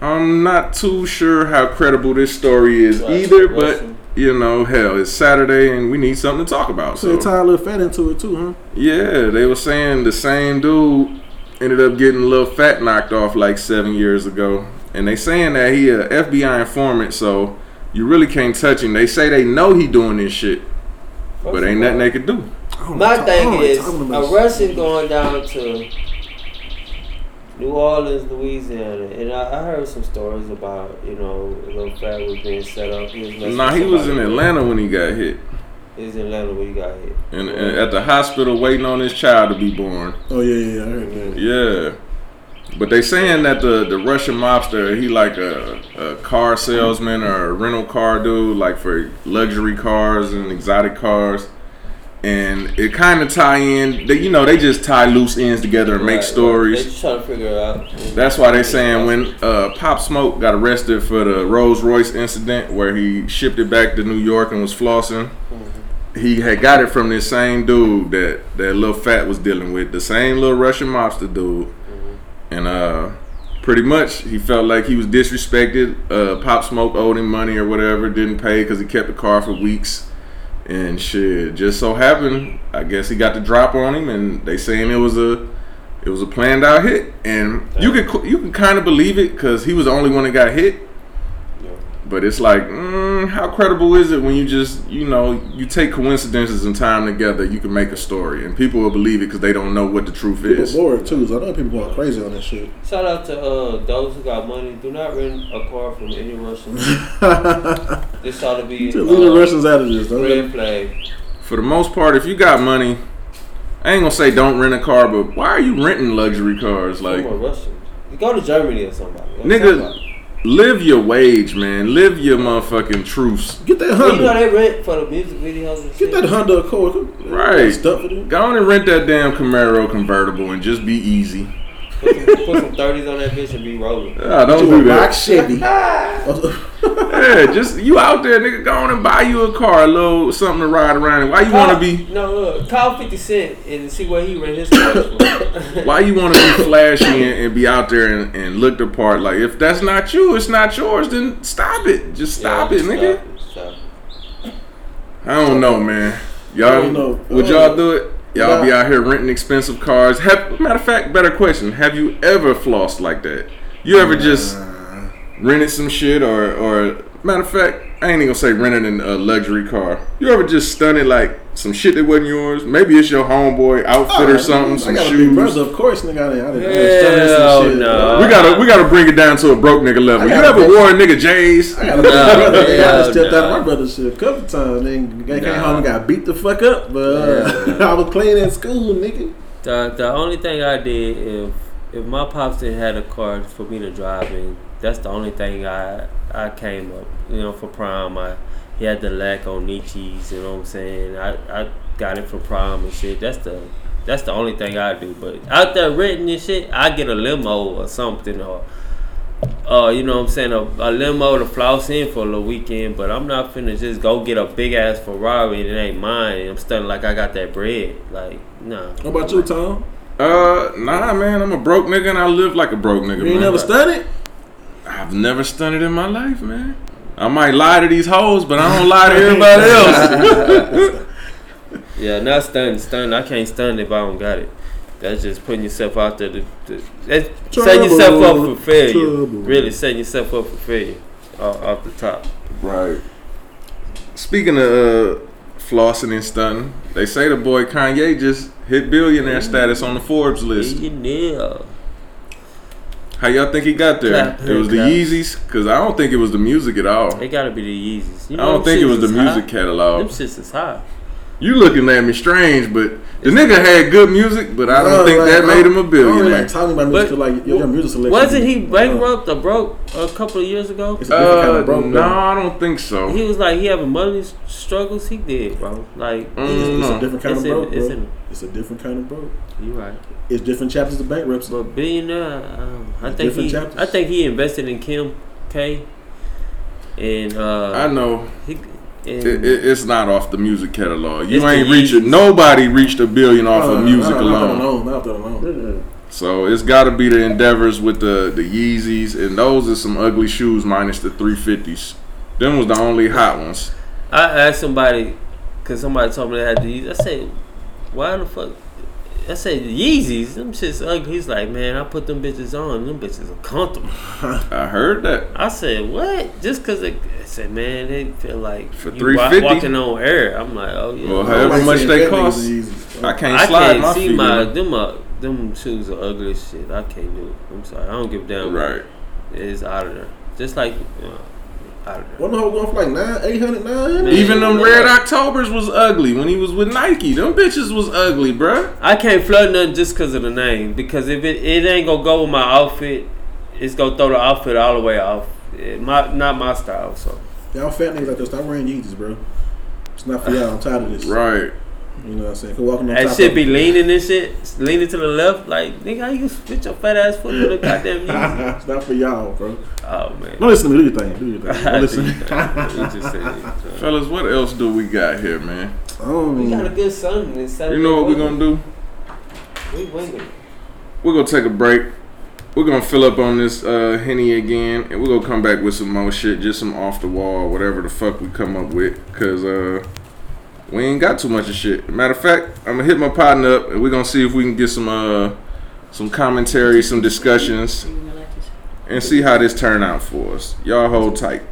Speaker 4: I'm not too sure how credible this story is
Speaker 7: Right,
Speaker 4: either, but
Speaker 7: Russian.
Speaker 4: You know, hell, it's Saturday and we need something to talk about.
Speaker 6: So they
Speaker 4: So
Speaker 6: tie a little fat into it too, huh?
Speaker 4: yeah, they were saying the same dude ended up getting a little fat knocked off like seven years ago, and they saying that he a FBI informant, so you really can't touch him. They say they know he doing this shit, but ain't nothing they could do.
Speaker 7: My
Speaker 6: like
Speaker 7: thing
Speaker 6: talk- I
Speaker 7: is,
Speaker 6: talking
Speaker 7: a Russian going down to New Orleans, Louisiana, and I, I heard some stories about you know Lil Phat was being set up. He was
Speaker 4: Nah, he was in
Speaker 7: somebody.
Speaker 4: Atlanta when he got hit,
Speaker 7: He was in Atlanta when he got hit.
Speaker 4: and, and at the hospital waiting on his child to be born.
Speaker 6: Oh yeah, yeah, yeah, I heard that.
Speaker 4: Yeah. But they saying that the, the Russian mobster, he like a, a car salesman or a rental car dude, like for luxury cars and exotic cars. And it kind of tie in, they, you know, they just tie loose ends together and
Speaker 7: Right,
Speaker 4: make
Speaker 7: right.
Speaker 4: stories.
Speaker 7: They just trying to figure it out.
Speaker 4: That's why they saying when uh, Pop Smoke got arrested for the Rolls Royce incident where he shipped it back to New York and was flossing, he had got it from this same dude that that little fat was dealing with, the same little Russian mobster dude, and uh, pretty much he felt like he was disrespected. Uh, Pop Smoke owed him money or whatever, didn't pay because he kept the car for weeks. And shit, just so happened, I guess he got the drop on him, and they saying it was a, it was a planned out hit, and you could you can kind of believe it because he was the only one that got hit.
Speaker 7: Yeah.
Speaker 4: But it's like, mm, how credible is it when you just, you know, you take coincidences and time together, you can make a story, and people will believe it because they don't know what the truth
Speaker 6: People
Speaker 4: is.
Speaker 6: bored too, so I know people going crazy on that shit.
Speaker 7: Shout out to uh, those who got money. Do not rent a car from any Russian. (laughs) this ought to be
Speaker 6: Leave the
Speaker 7: uh,
Speaker 6: Russians out of this. Don't let
Speaker 7: red flag.
Speaker 4: For the most part, if you got money, I ain't gonna say don't rent a car, but why are you renting luxury cars? Like,
Speaker 7: Come on, Russians. You go to Germany or somebody. Go
Speaker 4: Nigga,
Speaker 7: somebody.
Speaker 4: Live your wage, man. Live your motherfucking truths.
Speaker 6: Get that Honda.
Speaker 7: You know they rent for the music videos and
Speaker 6: Get
Speaker 7: shit.
Speaker 6: that Honda Accord.
Speaker 4: Right.
Speaker 6: Stuff for them.
Speaker 4: Go on and rent that damn Camaro convertible and just be easy.
Speaker 7: Put some, put some 30s on that bitch and be rolling.
Speaker 4: Ah, don't
Speaker 6: Do
Speaker 4: do
Speaker 6: a rock
Speaker 4: that.
Speaker 6: Chevy. (laughs)
Speaker 4: Yeah, just you out there, nigga. Go on and buy you a car, a little something to ride around. in. Why you want to be?
Speaker 7: No, look, call 50 Cent and see where he rent his cars (coughs) from.
Speaker 4: Why you want to be (coughs) flashy and, and be out there and, and look the part? Like if that's not you, it's not yours. Then stop it. Just stop
Speaker 7: Yeah,
Speaker 4: it, nigga.
Speaker 7: Stop it, stop it.
Speaker 4: I don't know, man. Y'all,
Speaker 6: don't know.
Speaker 4: would
Speaker 6: Uh,
Speaker 4: y'all do it? Y'all be out here renting expensive cars. Have, matter of fact, better question: Have you ever flossed like that? You ever just rented some shit, or, or matter of fact, I ain't even gonna say rented in a luxury car. You ever just stunted like some shit that wasn't yours? Maybe it's your homeboy outfit or something,
Speaker 6: I
Speaker 4: some
Speaker 6: got a big
Speaker 4: shoes.
Speaker 6: brother, of course, nigga. I didn't, I didn't,
Speaker 7: Hell
Speaker 6: some shit.
Speaker 7: no.
Speaker 4: We gotta we gotta bring it down to a broke nigga level. You
Speaker 6: I got
Speaker 4: ever
Speaker 6: a-
Speaker 4: wore a nigga J's?
Speaker 6: I got a big brother. nigga. I
Speaker 7: hell
Speaker 6: stepped
Speaker 7: no.
Speaker 6: out of my brother's shit a couple times. Then they came
Speaker 7: Nah.
Speaker 6: home and got beat the fuck up. But uh, (laughs) I was playing at school, nigga.
Speaker 7: The, the only thing I did, if if my pops didn't had a car for me to drive in, that's the only thing I I came up. You know, for prom, I he had the lack on Nietzsche's. You know what I'm saying? I, I got it for prom and shit. That's the that's the only thing I do. But out there renting and shit, I get a limo or something or. Uh, you know what I'm saying? A, a limo to floss in for a little weekend, but I'm not finna just go get a big ass Ferrari and it ain't mine. I'm studying like I got that bread. Like, nah.
Speaker 6: What about you, Tom?
Speaker 4: Uh, nah, man. I'm a broke nigga and I live like a broke nigga.
Speaker 6: You ain't never studied?
Speaker 4: I've never stunted in my life, man. I might lie to these hoes, but I don't lie to everybody (laughs) else.
Speaker 7: Yeah, not stun, stun. I can't stun if I don't got it. That's just putting yourself out there. To, to, that's setting yourself up for failure.
Speaker 6: Trouble.
Speaker 7: Really setting yourself up for failure off, off the top.
Speaker 4: right. Speaking of uh, flossing and stunting, they say the boy Kanye just hit billionaire status on the Forbes list.
Speaker 7: Yeah.
Speaker 4: How y'all think he got there?
Speaker 7: Clap,
Speaker 4: it was the
Speaker 7: clap.
Speaker 4: Yeezys, cause I don't think it was the music at all.
Speaker 7: It gotta be the Yeezys. You
Speaker 4: I don't think it was the music
Speaker 7: high.
Speaker 4: catalog.
Speaker 7: Them shits is high.
Speaker 4: You looking at me strange, but the nigga had good music, but I don't
Speaker 6: No,
Speaker 4: think
Speaker 6: like,
Speaker 4: that made
Speaker 6: don't-
Speaker 4: him a
Speaker 6: I don't
Speaker 4: billionaire.
Speaker 6: really like talking about music.
Speaker 7: But-
Speaker 6: like your, your music selection.
Speaker 7: Wasn't he
Speaker 6: I
Speaker 7: bankrupt or broke a couple of years ago?
Speaker 6: It's a different kind
Speaker 4: Uh,
Speaker 6: of broke.
Speaker 4: no,
Speaker 6: though.
Speaker 4: I don't think so.
Speaker 7: He was like he having money struggles. He did, bro. Like
Speaker 4: Mm,
Speaker 6: It's, it's a different kind
Speaker 7: It's
Speaker 6: of
Speaker 7: in-
Speaker 6: broke,
Speaker 7: it's in-
Speaker 6: It's a different kind of broke.
Speaker 7: you right.
Speaker 6: It's different chapters of bankruptcy.
Speaker 7: But billionaire, um, I
Speaker 6: It's
Speaker 7: think he,
Speaker 6: chapters.
Speaker 7: I think he invested in Kim K. And uh,
Speaker 4: I know
Speaker 7: he, and
Speaker 4: it, it, it's not off the music catalog. You ain't reaching. Nobody reached a billion off
Speaker 6: Uh,
Speaker 4: of music
Speaker 6: not, not that
Speaker 4: alone.
Speaker 6: alone. Not that alone.
Speaker 4: So it's got to be the endeavors with the the Yeezys, and those are some ugly shoes minus the 350s. Them was the only hot ones.
Speaker 7: I asked somebody, cause somebody told me they had these. I said, why the fuck? I said Yeezys, them shits ugly. He's like, man, I put them bitches on. Them bitches are comfortable. (laughs)
Speaker 4: I heard that.
Speaker 7: I said, what? Just cause they, I said, man, they feel like
Speaker 4: For
Speaker 7: you wa-
Speaker 4: 350?
Speaker 7: walking on air. I'm like, oh yeah.
Speaker 4: Well,
Speaker 6: I
Speaker 4: however
Speaker 6: like
Speaker 4: much they cost. I can't
Speaker 7: I
Speaker 4: slide
Speaker 7: can't
Speaker 4: my
Speaker 7: see
Speaker 4: feet.
Speaker 7: my
Speaker 4: in them.
Speaker 7: them uh, them shoes are ugly as shit. I can't do it. I'm sorry. I don't give a damn.
Speaker 4: Right.
Speaker 7: It's out of there. Just like uh, out of there.
Speaker 6: What the whole going for like nine, eight hundred, nine hundred?
Speaker 4: Even them
Speaker 7: Yeah.
Speaker 4: red Octobers was ugly when he was with Nike. Them bitches was ugly, bruh.
Speaker 7: I can't flood nothing just because of the name. Because if it, it ain't gonna go with my outfit, it's gonna throw the outfit all the way off. It, my not my style. So
Speaker 6: Y'all fat niggas like this. Stop wearing Yeezys, bro. It's not for y'all. I'm tired of this.
Speaker 4: Right.
Speaker 6: You know what I'm saying? Cause walking on
Speaker 7: that
Speaker 6: top
Speaker 7: shit
Speaker 6: of
Speaker 7: be leaning and shit, leaning to the left. Like nigga, how you spit your fat ass foot with a goddamn (laughs) Yeezy?
Speaker 6: it's not for y'all, bro.
Speaker 7: Oh man.
Speaker 6: Don't listen to me. Do your thing. Do your thing. (laughs) Don't
Speaker 7: I
Speaker 6: listen. (laughs)
Speaker 7: think, we just said it.
Speaker 4: Fellas, what else do we got here, man?
Speaker 7: Oh, we got a good sun. This Saturday
Speaker 4: You know what we're gonna do?
Speaker 7: We winging.
Speaker 4: We're gonna take a break. We're gonna fill up on this uh, henny again, and we're gonna come back with some more shit, just some off the wall, whatever the fuck we come up with, cause uh, we ain't got too much of shit. Matter of fact, I'm gonna hit my partner up, and we're gonna see if we can get some uh, some commentary, some discussions, and see how this turn out for us. Y'all hold tight.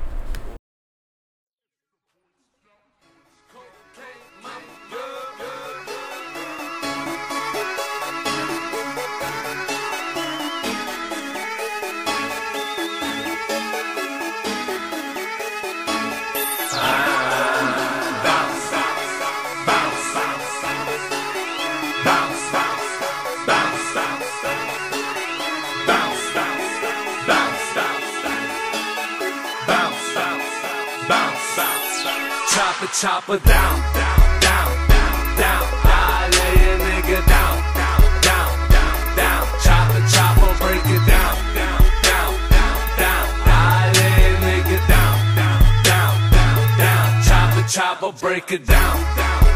Speaker 3: It, down, down, down, down, down. I lay a nigga down, down, down, down, down. Chop it, chop it, break it down, down, down, down, down. I lay a nigga down, down, down, down, down. Chop it, chop it, break it down, down,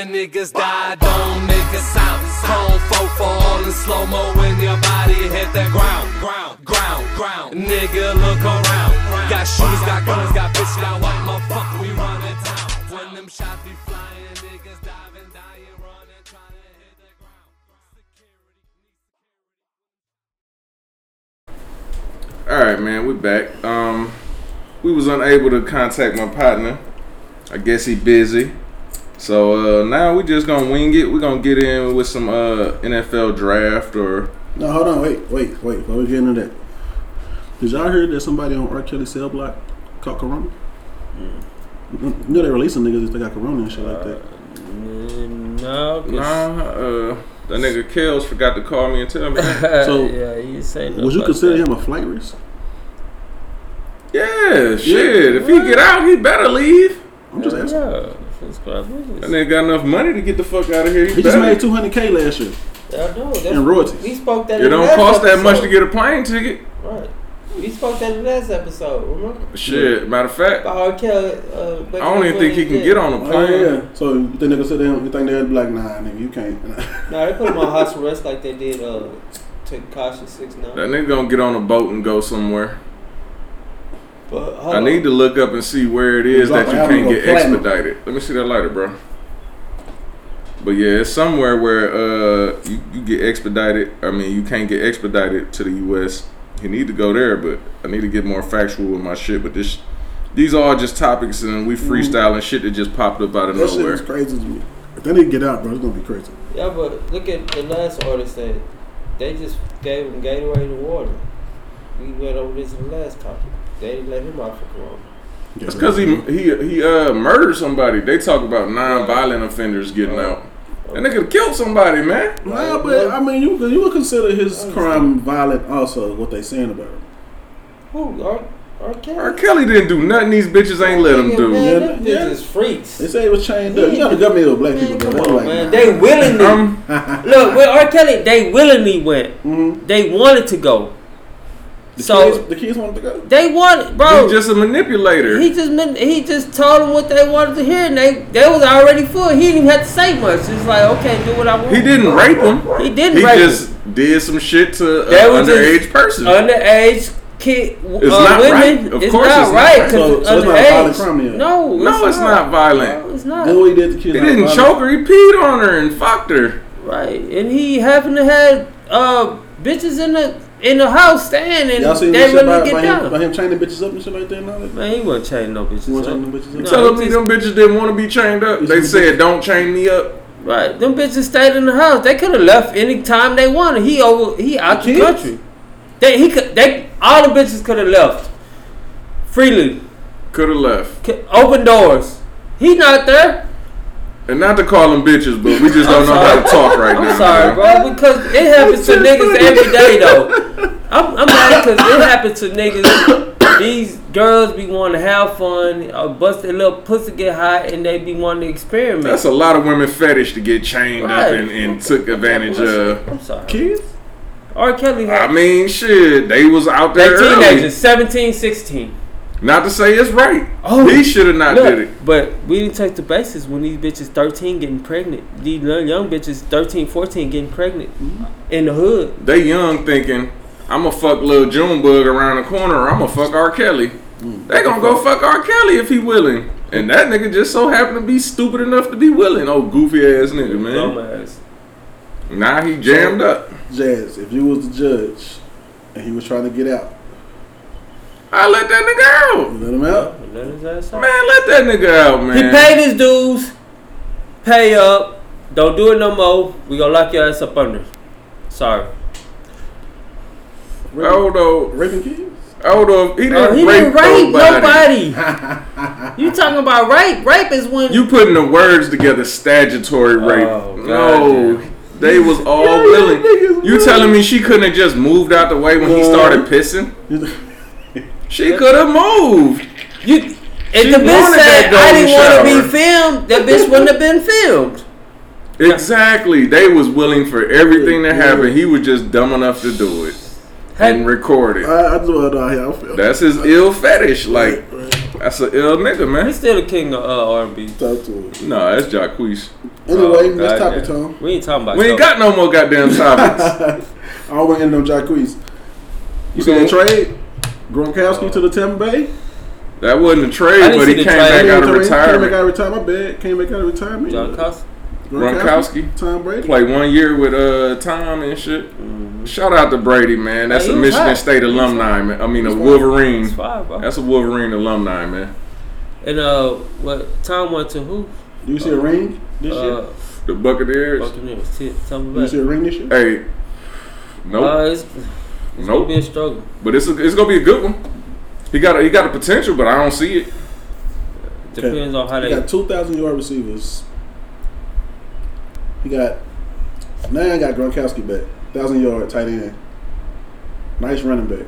Speaker 3: flying, niggas die, don't make a sound. Chrome fofo all in slow mo when your body hit the ground, ground, ground, ground. Nigga, look around. Got shoes, got guns, got bitch, got what motherfucker we running town. When them shots be flying, niggas diving, dying, running, trying to hit the ground.
Speaker 4: All right, man, we back. Um, we was unable to contact my partner. I guess he busy. So uh, now we just gonna wing it. We're gonna get in with some uh, NFL draft or
Speaker 6: no, hold on. Wait, wait, wait. Before we get into that, did y'all hear that somebody on R. Kelly cell block caught corona? You know they releasing niggas if they got corona and shit like that.
Speaker 7: Mm, no, 'cause-
Speaker 4: nah. Uh, that nigga Kels forgot to call me and tell me. (laughs)
Speaker 6: So,
Speaker 7: yeah, you say no
Speaker 6: Would you consider
Speaker 7: that.
Speaker 6: him a flight risk?
Speaker 4: yeah, shit. If he get out, he better leave.
Speaker 6: I'm just
Speaker 7: Yeah,
Speaker 6: asking.
Speaker 7: yeah. It's square business.
Speaker 4: That nigga got enough money to get the fuck out of here. He,
Speaker 6: He just made 200k last year.
Speaker 7: Yeah, I know. That's,
Speaker 6: And royalties.
Speaker 7: We spoke that.
Speaker 4: It
Speaker 7: in
Speaker 4: don't
Speaker 7: last
Speaker 4: cost that much to get a plane ticket.
Speaker 7: Right. We spoke that in the last episode. Remember?
Speaker 4: Shit. Matter of fact,
Speaker 7: R. Kelly. Uh,
Speaker 4: I don't even think he can get on a
Speaker 6: Oh,
Speaker 4: plane.
Speaker 6: yeah, yeah. So you think niggas sit down? You think they'd be like, nah, nigga, you can't.
Speaker 7: No, they put him on house arrest like they did. Uh, Tekashi Six Nine.
Speaker 4: That nigga gonna get on a boat and go somewhere.
Speaker 7: But hold
Speaker 4: I
Speaker 7: on.
Speaker 4: need to look up and see where it is that you can't get
Speaker 6: platinum.
Speaker 4: expedited. Let me see that lighter, bro. But yeah, it's somewhere where uh you, you get expedited. I mean, you can't get expedited to the U.S. You need to go there, but I need to get more factual with my shit. But this These are all just topics, and we freestyling shit that just popped up out of
Speaker 6: That shit
Speaker 4: nowhere.
Speaker 6: is crazy to me. If they didn't get out, bro, it's gonna be crazy.
Speaker 7: Yeah, but look at the last artist that they just gave him Gatorade and water. We went over this in the last topic. They didn't let him out for Corona.
Speaker 4: It's because he he he uh murdered somebody. They talk about non-violent offenders getting out. That nigga killed somebody, man.
Speaker 6: Nah, but I mean, you you would consider his crime violent also. What they saying about him?
Speaker 7: Who? R. R. Kelly?
Speaker 4: R. Kelly didn't do nothing. These bitches ain't let him do.
Speaker 7: Man,
Speaker 6: Yeah,
Speaker 7: them
Speaker 6: yeah.
Speaker 7: bitches freaks.
Speaker 6: They say he was chained up. You know the government of black people.
Speaker 7: Come
Speaker 6: They
Speaker 7: on,
Speaker 6: like,
Speaker 7: man.
Speaker 6: nah.
Speaker 7: They (laughs) willingly
Speaker 4: Um,
Speaker 7: look with R. Kelly. They willingly went.
Speaker 6: Mhm.
Speaker 7: They wanted to go.
Speaker 6: The
Speaker 7: so
Speaker 6: kids, the kids wanted to go.
Speaker 7: they wanted, bro.
Speaker 4: he's just a manipulator.
Speaker 7: He just he just told them what they wanted to hear, and they they was already full. He didn't even have to say much. It's like, okay, do what I want.
Speaker 4: He didn't rape them.
Speaker 7: He didn't rape them.
Speaker 4: He
Speaker 7: rape
Speaker 4: just did some shit to
Speaker 7: That
Speaker 4: an
Speaker 7: was just
Speaker 4: underage person.
Speaker 7: underage kid uh,
Speaker 4: It's not
Speaker 7: women.
Speaker 4: right. Of
Speaker 7: it's
Speaker 4: course
Speaker 7: not
Speaker 4: it's not
Speaker 7: right
Speaker 4: right.
Speaker 6: So- so it's not a violent
Speaker 7: underage.
Speaker 6: crime, yeah.
Speaker 7: No,
Speaker 4: no, it's not violent.
Speaker 7: No, it's not.
Speaker 6: Then what he did to kids?
Speaker 4: He didn't choke her. He peed on her and fucked her.
Speaker 7: Right, and he happened to have uh bitches in the in the house staying, and
Speaker 6: Y'all seen
Speaker 7: they
Speaker 6: this shit
Speaker 7: really
Speaker 6: about,
Speaker 7: get
Speaker 6: about,
Speaker 7: down.
Speaker 6: him, about him chaining bitches up and shit like that and all that?
Speaker 7: Man, he wasn't chaining no bitches.
Speaker 6: You want
Speaker 7: up.
Speaker 6: chaining them bitches up?
Speaker 7: No.
Speaker 4: Telling me them bitches didn't want to be chained up. They said don't chain me up.
Speaker 7: Right, them bitches stayed in the house. They could have left any time they wanted. He over, he out the
Speaker 6: kids?
Speaker 7: country. They he could they all the bitches could have left freely,
Speaker 4: Could have left.
Speaker 7: Open doors. He not there.
Speaker 4: And not to call them bitches, but we just don't know how to talk right now.
Speaker 7: I'm
Speaker 4: now.
Speaker 7: sorry,
Speaker 4: man.
Speaker 7: bro, because it happens to niggas every day though. I'm, I'm mad because it happens to niggas. These girls be wanting to have fun, uh, bust their little pussy get hot, and they be wanting to experiment.
Speaker 4: That's a lot of women fetish to get chained up
Speaker 7: Right.
Speaker 4: and, and took advantage of.
Speaker 7: I'm sorry.
Speaker 6: Kids?
Speaker 7: R. Kelly
Speaker 4: I mean, shit, they was out
Speaker 7: they
Speaker 4: there early.
Speaker 7: teenagers, 17, 16.
Speaker 4: Not to say it's right.
Speaker 7: Oh,
Speaker 4: he should have not
Speaker 7: Look,
Speaker 4: did it.
Speaker 7: But we didn't take the basis when these bitches 13 getting pregnant. These little young bitches 13, 14 getting pregnant mm-hmm. in the hood.
Speaker 4: They young thinking, I'm gonna fuck Lil Junebug around the corner, or I'm gonna fuck R. Kelly. Mm. They gonna go fuck R. Kelly if he willing. And that nigga just so happened to be stupid enough to be willing. Oh, goofy ass nigga, man.
Speaker 7: Dumbass.
Speaker 4: Now he jammed up.
Speaker 6: Jazz, if you was the judge and he was trying to get out,
Speaker 4: I let that nigga out.
Speaker 6: you let him out?
Speaker 7: Let his ass out.
Speaker 4: Man, let that nigga out, man.
Speaker 7: He paid his dues. Pay up. Don't do it no more. We gonna lock your ass up under. Sorry.
Speaker 4: Although,
Speaker 6: Raping kids?
Speaker 4: although he didn't
Speaker 7: Bro, he
Speaker 4: rape
Speaker 7: didn't rape
Speaker 4: nobody.
Speaker 7: nobody. (laughs) you talking about rape? Rape is when
Speaker 4: You putting the words together, statutory oh, rape.
Speaker 7: Oh, God,
Speaker 4: no,
Speaker 7: dude.
Speaker 4: they was all
Speaker 6: Yeah,
Speaker 4: willing. You telling me she couldn't have just moved out the way when he started pissing? She could have moved.
Speaker 7: you. If
Speaker 4: She
Speaker 7: the bitch said I didn't want to be filmed, that bitch wouldn't have been filmed.
Speaker 4: Exactly. They was willing for everything to happen. He was just dumb enough to do it and
Speaker 7: Had,
Speaker 4: record it.
Speaker 6: I, I just want to know how y'all feel.
Speaker 4: That's his ill fetish. Like
Speaker 6: Right.
Speaker 4: that's an ill nigga, man.
Speaker 7: he's still the king of uh, R&B.
Speaker 6: Talk to him.
Speaker 4: No, that's Jacquees.
Speaker 6: Anyway,
Speaker 7: Oh,
Speaker 6: next topic,
Speaker 7: goddamn.
Speaker 6: Tom.
Speaker 7: We ain't talking about.
Speaker 4: We ain't got no more goddamn topics. (laughs)
Speaker 6: I don't want to end on Jacquees. You see that trade? Gronkowski to the Tampa Bay?
Speaker 4: That wasn't a trade, but he came back out of retirement.
Speaker 6: Came back
Speaker 4: retirement.
Speaker 6: out of retirement. My bad. Came back out of retirement.
Speaker 7: John Costa.
Speaker 4: Gronkowski.
Speaker 6: Tom Brady.
Speaker 4: Played one year with uh Tom and shit. Shout out to Brady, man. That's
Speaker 7: Hey,
Speaker 4: a Michigan
Speaker 7: hot.
Speaker 4: State alumni, man. I mean, a Wolverine.
Speaker 7: fine, bro.
Speaker 4: That's a Wolverine alumni, man.
Speaker 7: And uh, what Tom went to who?
Speaker 6: Do you see a ring this year?
Speaker 7: Uh,
Speaker 4: The Buccaneers.
Speaker 7: Buccaneers. T- Tell me
Speaker 6: Do you see a ring this year?
Speaker 4: Hey, nope,
Speaker 7: Uh, it's, it's gonna
Speaker 4: nope.
Speaker 7: be a struggle.
Speaker 4: But it's a, it's gonna be a good one. He got a, he got the potential, but I don't see it.
Speaker 7: Depends on how
Speaker 6: He
Speaker 7: they.
Speaker 6: got 2,000 yard receivers. He got, now I got Gronkowski back. 1,000 yard tight end. Nice running back.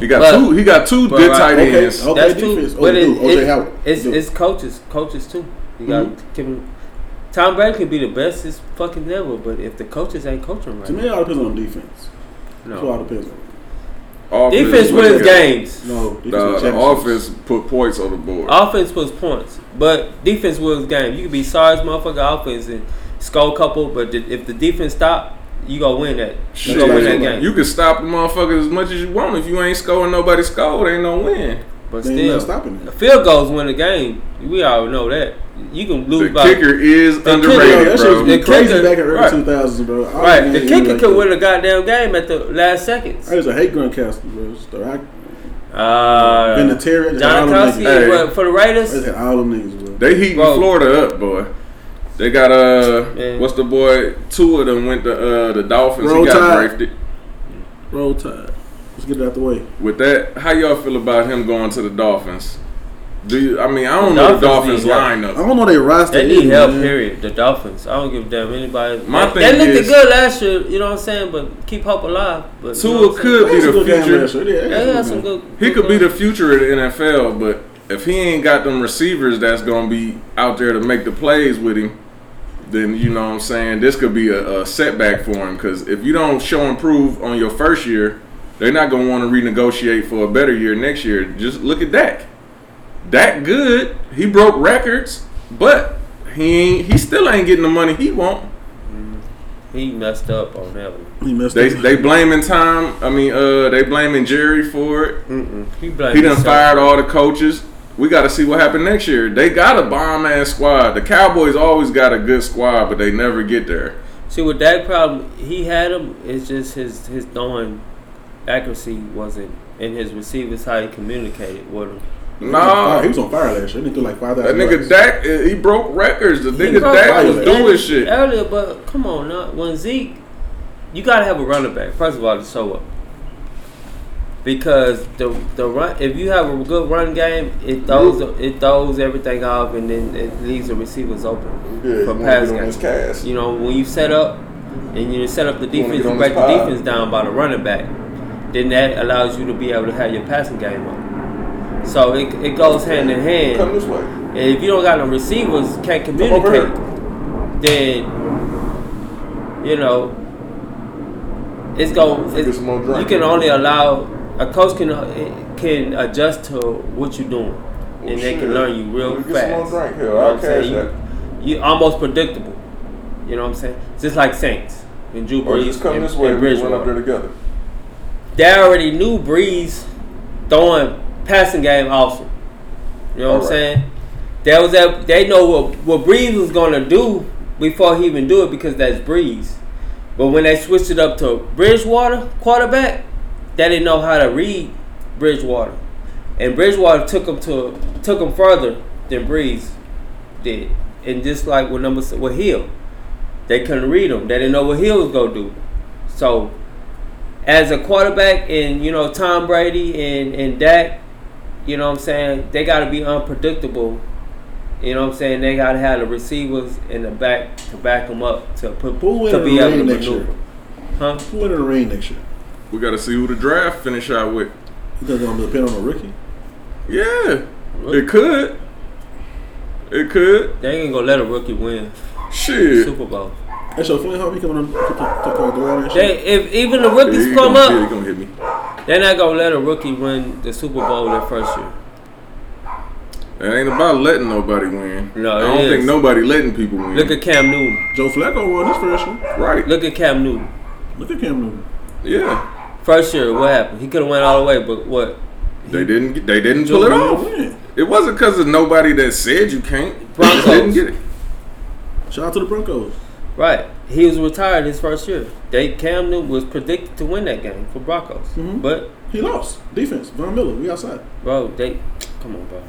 Speaker 4: He got
Speaker 7: But-
Speaker 4: two. He got two good
Speaker 7: right,
Speaker 4: tight
Speaker 6: okay,
Speaker 4: ends.
Speaker 6: okay.
Speaker 7: That's
Speaker 6: defense.
Speaker 7: too.
Speaker 6: Oh,
Speaker 7: But
Speaker 6: you
Speaker 7: it.
Speaker 6: O.J.
Speaker 7: it-
Speaker 6: Howard.
Speaker 7: it's
Speaker 6: You do.
Speaker 7: it's coaches, coaches too. You got
Speaker 6: Mhm.
Speaker 7: Kevin. Tom Brady could be the best as fucking ever, but if the coaches ain't coaching right,
Speaker 6: To me, it all depends on defense. That's what all
Speaker 7: no.
Speaker 6: depends on.
Speaker 4: Offense
Speaker 7: Defense wins games.
Speaker 6: No,
Speaker 4: The,
Speaker 6: wins
Speaker 4: the offense put points on the board.
Speaker 7: Offense puts points, but defense wins games. You can be sorry as motherfucker offense and score a couple, but the, if the defense stop, you gonna win that. You
Speaker 4: Shit,
Speaker 7: gonna win that game.
Speaker 4: You can stop the motherfuckers as much as you want. If you ain't scoring, nobody scored. Ain't no win.
Speaker 7: But
Speaker 6: They
Speaker 7: still,
Speaker 6: not stopping it.
Speaker 7: field goals win the game. We all know that. You can lose
Speaker 4: The
Speaker 7: by
Speaker 4: kicker is
Speaker 7: The kicker-
Speaker 6: Yeah,
Speaker 4: underrated,
Speaker 6: that shit
Speaker 4: bro.
Speaker 6: was
Speaker 7: The
Speaker 6: crazy
Speaker 7: kicker-
Speaker 6: back in early
Speaker 7: right.
Speaker 6: 2000s, bro. All
Speaker 7: right.
Speaker 6: man,
Speaker 7: The kicker
Speaker 6: like
Speaker 7: could
Speaker 6: that.
Speaker 7: win a goddamn game at the last seconds.
Speaker 6: I just hate Gronkowski, bro. So I,
Speaker 7: Uh,
Speaker 6: Vinatieri,
Speaker 7: John
Speaker 6: all them
Speaker 7: Kowski.
Speaker 4: Hey.
Speaker 7: for the Raiders.
Speaker 6: They had all them niggas, bro.
Speaker 4: They heating
Speaker 7: Bro.
Speaker 4: Florida up, boy. They got uh,
Speaker 7: Man.
Speaker 4: what's the boy? Two of them went to uh the Dolphins.
Speaker 6: Roll
Speaker 4: he got
Speaker 6: Tide.
Speaker 4: drafted.
Speaker 6: Roll Tide. Let's get it out the way.
Speaker 4: With that, how y'all feel about him going to the Dolphins? Do you? I mean, I don't know the
Speaker 7: Dolphins lineup. help.
Speaker 6: I don't know they roster.
Speaker 7: They need
Speaker 6: either,
Speaker 7: help.
Speaker 6: man.
Speaker 7: Period. The Dolphins. I don't give a damn anybody.
Speaker 4: My
Speaker 7: they,
Speaker 4: thing
Speaker 7: they looked
Speaker 4: is-
Speaker 7: good last year. You know what I'm saying? But keep hope alive. But you know
Speaker 4: Tua
Speaker 7: what I'm
Speaker 4: could be the future.
Speaker 6: last year. They had
Speaker 7: saying? Yeah,
Speaker 6: some good
Speaker 7: had some
Speaker 6: games.
Speaker 7: good.
Speaker 4: He
Speaker 7: good
Speaker 4: could be the future of the NFL, but if he ain't got them receivers that's gonna be out there to make the plays with him, then you know what I'm saying this could be a, a setback for him. Because if you don't show improve on your first year, they're not gonna want to renegotiate for a better year next year. Just look at Dak. Dak good. He broke records, but he ain't. He still ain't getting the money he want.
Speaker 7: He messed up on that one.
Speaker 6: He messed
Speaker 4: They
Speaker 6: up.
Speaker 4: they blaming Tom. I mean, uh, they blaming Jerry for it.
Speaker 7: Mm-mm. He blamed
Speaker 4: He done
Speaker 7: himself.
Speaker 4: fired all the coaches. We got to see what happened next year. They got a bomb ass squad. The Cowboys always got a good squad, but they never get there.
Speaker 7: See, with that problem, he had him. It's just his his throwing accuracy wasn't, and his receivers how he communicated with him.
Speaker 6: He was on
Speaker 4: Nah,
Speaker 6: he was on fire last year. He threw like five
Speaker 4: that
Speaker 6: thousand.
Speaker 4: nigga Dak, uh, he broke records. The
Speaker 7: He
Speaker 4: nigga
Speaker 7: broke
Speaker 4: Dak
Speaker 6: records.
Speaker 4: was doing shit.
Speaker 7: earlier, but come on now. When Zeke, you gotta have a running back first of all to show up. Because the the run, if you have a good run game, it throws it throws everything off, and then it leaves the receivers open for pass games.
Speaker 4: cast.
Speaker 7: You know, when you set up and you set up the defense, you break the defense down by the running back, then that allows you to be able to have your passing game up. So it, it goes hand in hand.
Speaker 4: Come this way.
Speaker 7: And if you don't got no receivers, can't communicate, then you know it's go.
Speaker 4: Get
Speaker 7: It's,
Speaker 4: some more drink.
Speaker 7: you can only allow a coach can can adjust to what you're doing, oh, and they can learn you real
Speaker 4: Get some
Speaker 7: fast.
Speaker 4: more drink here.
Speaker 7: You know I'm saying? You, you almost predictable. You know what I'm saying? Just like Saints and Drew
Speaker 4: Or
Speaker 7: Brees
Speaker 4: just come
Speaker 7: and,
Speaker 4: this way.
Speaker 7: and
Speaker 4: We run up there together.
Speaker 7: They already knew Brees throwing passing game awesome. You know what I'm saying? That was that they know what what Brees was gonna do before he even do it because that's Brees. But when they switched it up to Bridgewater quarterback, they didn't know how to read Bridgewater, and Bridgewater took him to took him further than Brees did. And just like with number with Hill, they couldn't read him. They didn't know what Hill was gonna do. So as a quarterback and you know Tom Brady and and Dak, you know what I'm saying they got to be unpredictable. You know what I'm saying they got to have the receivers in the back to back them up to put
Speaker 6: Who
Speaker 7: to
Speaker 6: in
Speaker 7: be
Speaker 6: the
Speaker 7: able to
Speaker 6: rain next
Speaker 7: maneuver.
Speaker 6: year?
Speaker 7: Huh?
Speaker 6: Who win in the rain next year?
Speaker 4: We got to see who the draft finish out with.
Speaker 6: You think it's gonna depend on a rookie?
Speaker 4: Yeah, it could. It could.
Speaker 7: They ain't gonna let a rookie win
Speaker 4: Shit.
Speaker 7: Super Bowl.
Speaker 6: That's your feeling. How he coming on to talk about the wall and
Speaker 7: They if even the rookies
Speaker 4: he
Speaker 7: come
Speaker 4: gonna,
Speaker 7: up,
Speaker 4: yeah, he gonna hit me.
Speaker 7: they're not gonna let a rookie win the Super Bowl their first year.
Speaker 4: It ain't about letting nobody win.
Speaker 7: No,
Speaker 4: I don't
Speaker 7: is.
Speaker 4: think nobody letting people win.
Speaker 7: Look at Cam Newton.
Speaker 6: Joe Flacco won his first year.
Speaker 4: right.
Speaker 7: Look at Cam Newton.
Speaker 6: Look at Cam Newton.
Speaker 4: Yeah.
Speaker 7: First year, what happened? He could have went all the way, but what?
Speaker 4: They didn't. They didn't
Speaker 7: Joe
Speaker 4: pull it off.
Speaker 6: Win.
Speaker 4: It wasn't because of nobody that said you can't. They
Speaker 7: Broncos.
Speaker 4: didn't get it.
Speaker 6: Shout out to the Broncos.
Speaker 7: Right. He was retired his first year. They Cam Newton was predicted to win that game for Broncos.
Speaker 6: Mhm.
Speaker 7: But
Speaker 6: He lost. Defense. Von Miller. We outside.
Speaker 7: bro, they come on, bro.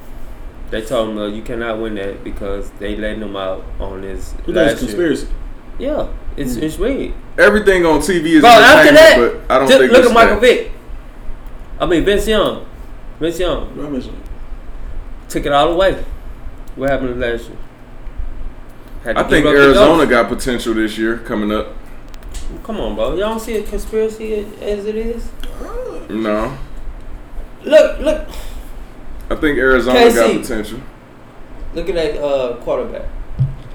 Speaker 7: They told him uh, you cannot win that because they letting him out on his
Speaker 6: Who knows?
Speaker 7: last year.
Speaker 6: Conspiracy.
Speaker 7: Yeah, it's it's rigged.
Speaker 4: Everything on TV is
Speaker 7: Bro, after
Speaker 4: entertainment,
Speaker 7: that,
Speaker 4: but I don't
Speaker 7: just
Speaker 4: think
Speaker 7: look at Michael
Speaker 4: that.
Speaker 7: Vick. I mean Vince Young. Vince Young
Speaker 6: What I mentioned.
Speaker 7: took it all away. What happened last year? Had to
Speaker 4: I think Arizona got potential this year coming up.
Speaker 7: Come on, bro. Y'all don't see a conspiracy as it is.
Speaker 4: No,
Speaker 7: Look, look,
Speaker 4: I think Arizona
Speaker 7: KC.
Speaker 4: got potential.
Speaker 7: look at that uh, quarterback.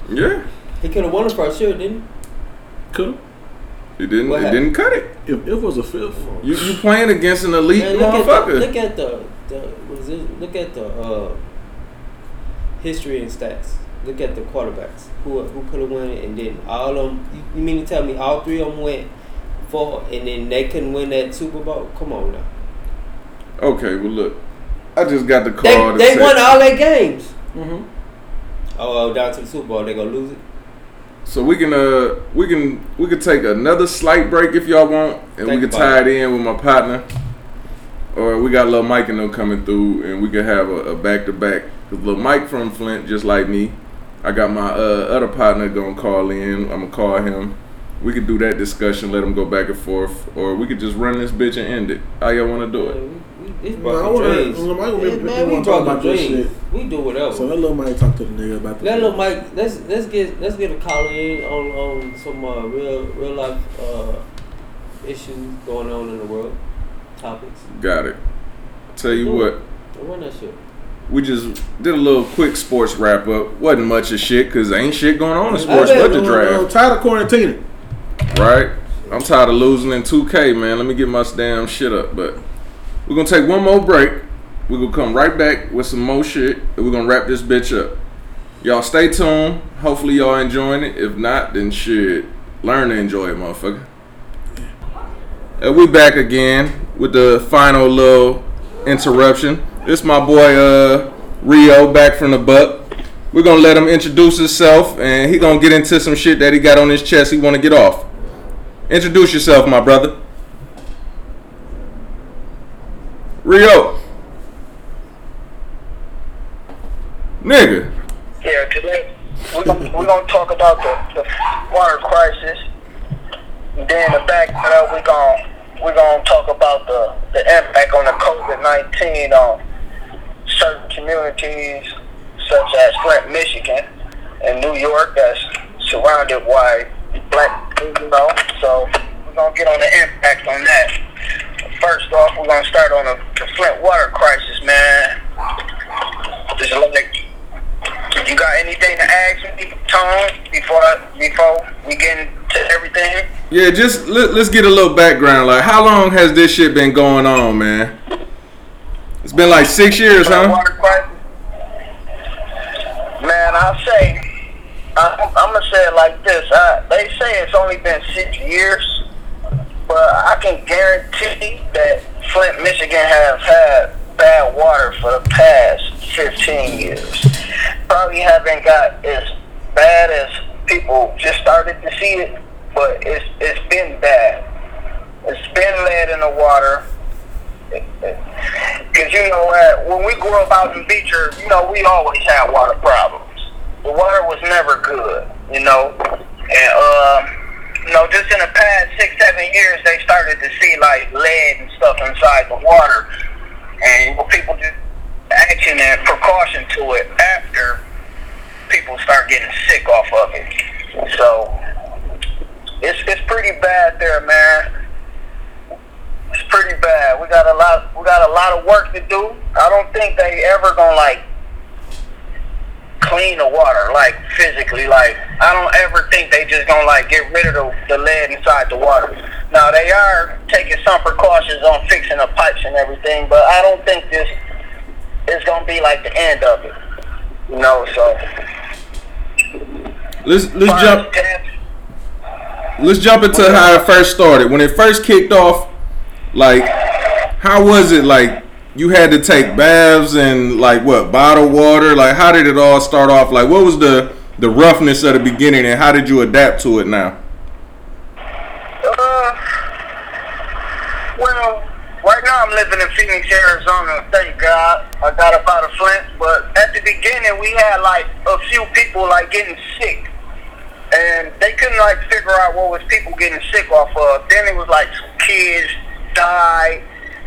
Speaker 4: Yeah,
Speaker 7: He could have won his first year, didn't he?
Speaker 6: Could
Speaker 4: he didn't.
Speaker 7: What
Speaker 4: It
Speaker 7: happened?
Speaker 4: didn't cut it.
Speaker 6: if, if it was a fifth.
Speaker 4: You you playing against an elite
Speaker 7: Man, look, at the,
Speaker 4: motherfucker.
Speaker 7: look at the, the what is it? Look at the uh, history and stats. Look at the quarterbacks who who could have won it, and then all of them. You, you mean to tell me all three of them went four, and then they couldn't win that Super Bowl? Come on now.
Speaker 4: Okay, well look, I just got the call.
Speaker 7: They they won all their games.
Speaker 6: Mm-hmm.
Speaker 7: Oh, down to the Super Bowl, they gonna lose it.
Speaker 4: So we can uh we can we can take another slight break if y'all want, and
Speaker 7: Think
Speaker 4: we can tie it in with my partner. or we got little Mike and them coming through, and we could have a, a back-to-back. Cause Lil Mike from Flint, just like me. I got my uh, other partner gonna call in. I'm gonna call him. We could do that discussion, let him go back and forth, or we could just run this bitch and end it. How y'all want to do it?
Speaker 7: It's
Speaker 6: Well, I wanna-
Speaker 7: dreams.
Speaker 6: Lil Mike will
Speaker 7: Yeah, man, we
Speaker 6: talk about this shit.
Speaker 7: We do whatever.
Speaker 6: So let little Mike talk to the nigga about the.
Speaker 7: Let little Mike. Let's let's get let's get a call in on on some uh, real real life uh, issues going on in the world, topics.
Speaker 4: Got it. Tell you what,
Speaker 7: Run that shit.
Speaker 4: We just did a little quick sports wrap up. Wasn't much of shit because ain't shit going on in sports but the draft.
Speaker 6: I'm tired of quarantining.
Speaker 4: right? I'm tired of losing in 2K, man. Let me get my damn shit up. But we're gonna take one more break. We're gonna come right back with some more shit, and we're gonna wrap this bitch up. Y'all stay tuned. Hopefully y'all enjoying it. If not, then shit, learn to enjoy it, motherfucker. And we back again with the final little interruption. This my boy uh Rio back from the buck. We're gonna let him introduce himself and he gonna get into some shit that he got on his chest he wanna get off. Introduce yourself, my brother. Rio. Nigga.
Speaker 9: Yeah, today we're gonna, we're gonna talk about the, the water crisis. And then the back uh, we're gonna we're gonna talk about the, the impact on the COVID nineteen on certain communities such as Flint, Michigan, and New York that's surrounded by black people, you know. So we're gonna get on the impact on that. First off, we're gonna start on the, the Flint water crisis, man. Just like you got anything to ask me, Tom, before before we get into everything?
Speaker 4: Yeah, just let, let's get a little background. Like, how long has this shit been going on, man? It's been like six years, huh?
Speaker 9: Man, I'll say, I, I'm gonna say it like this. I, they say it's only been six years, but I can guarantee that Flint, Michigan, has had bad water for the past 15 years. Probably haven't got as bad as people just started to see it, but it's it's been bad. It's been lead in the water. Because, you know, uh, when we grew up out in Beecher, you know, we always had water problems. The water was never good, you know. And, uh, you know, just in the past six, seven years, they started to see, like, lead and stuff inside the water. And people just action and precaution to it after people start getting sick off of it. So, it's, it's pretty bad there, man. It's pretty bad. We got a lot. We got a lot of work to do. I don't think they ever gonna like clean the water, like physically. Like I don't ever think they just gonna like get rid of the, the lead inside the water. Now they are taking some precautions on fixing the pipes and everything, but I don't think this is gonna be like the end of it. You know, so.
Speaker 4: Let's let's jump
Speaker 9: death,
Speaker 4: let's jump into how it first started. When it first kicked off, like how was it like you had to take baths and like what, bottled water? Like how did it all start off? Like what was the the roughness of the beginning and how did you adapt to it now?
Speaker 9: Uh, well, right now I'm living in Phoenix, Arizona. Thank God. I got up out of Flint, but at the beginning we had like a few people like getting sick, and they couldn't like figure out what was people getting sick off of. Then it was like some kids died.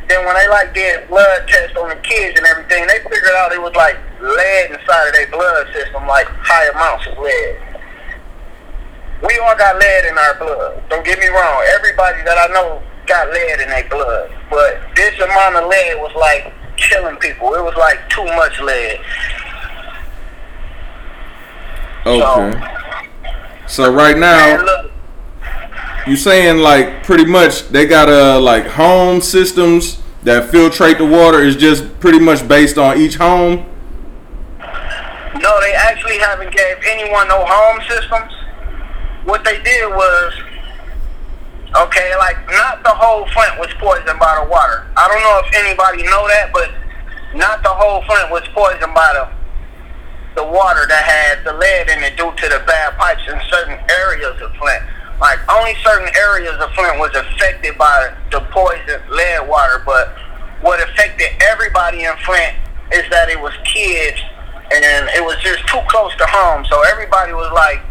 Speaker 9: Then when they like did blood tests on the kids and everything, they figured out it was like lead inside of their blood system, like high amounts of lead. We all got lead in our blood. Don't get me wrong. Everybody that I know got lead in their blood. But this amount of lead was like killing people. It was like too much lead.
Speaker 4: Okay. So right
Speaker 9: And
Speaker 4: now
Speaker 9: look,
Speaker 4: you saying like pretty much they got uh like home systems that filtrate the water is just pretty much based on each home.
Speaker 9: no, they actually haven't gave anyone no home systems. What they did was, okay, like not the whole Flint was poisoned by the water. I don't know if anybody know that, but not the whole Flint was poisoned by the the water that had the lead in it due to the bad pipes in certain areas of Flint. Like only certain areas of Flint was affected by the poison lead water, but what affected everybody in Flint is that it was kids and it was just too close to home. So everybody was like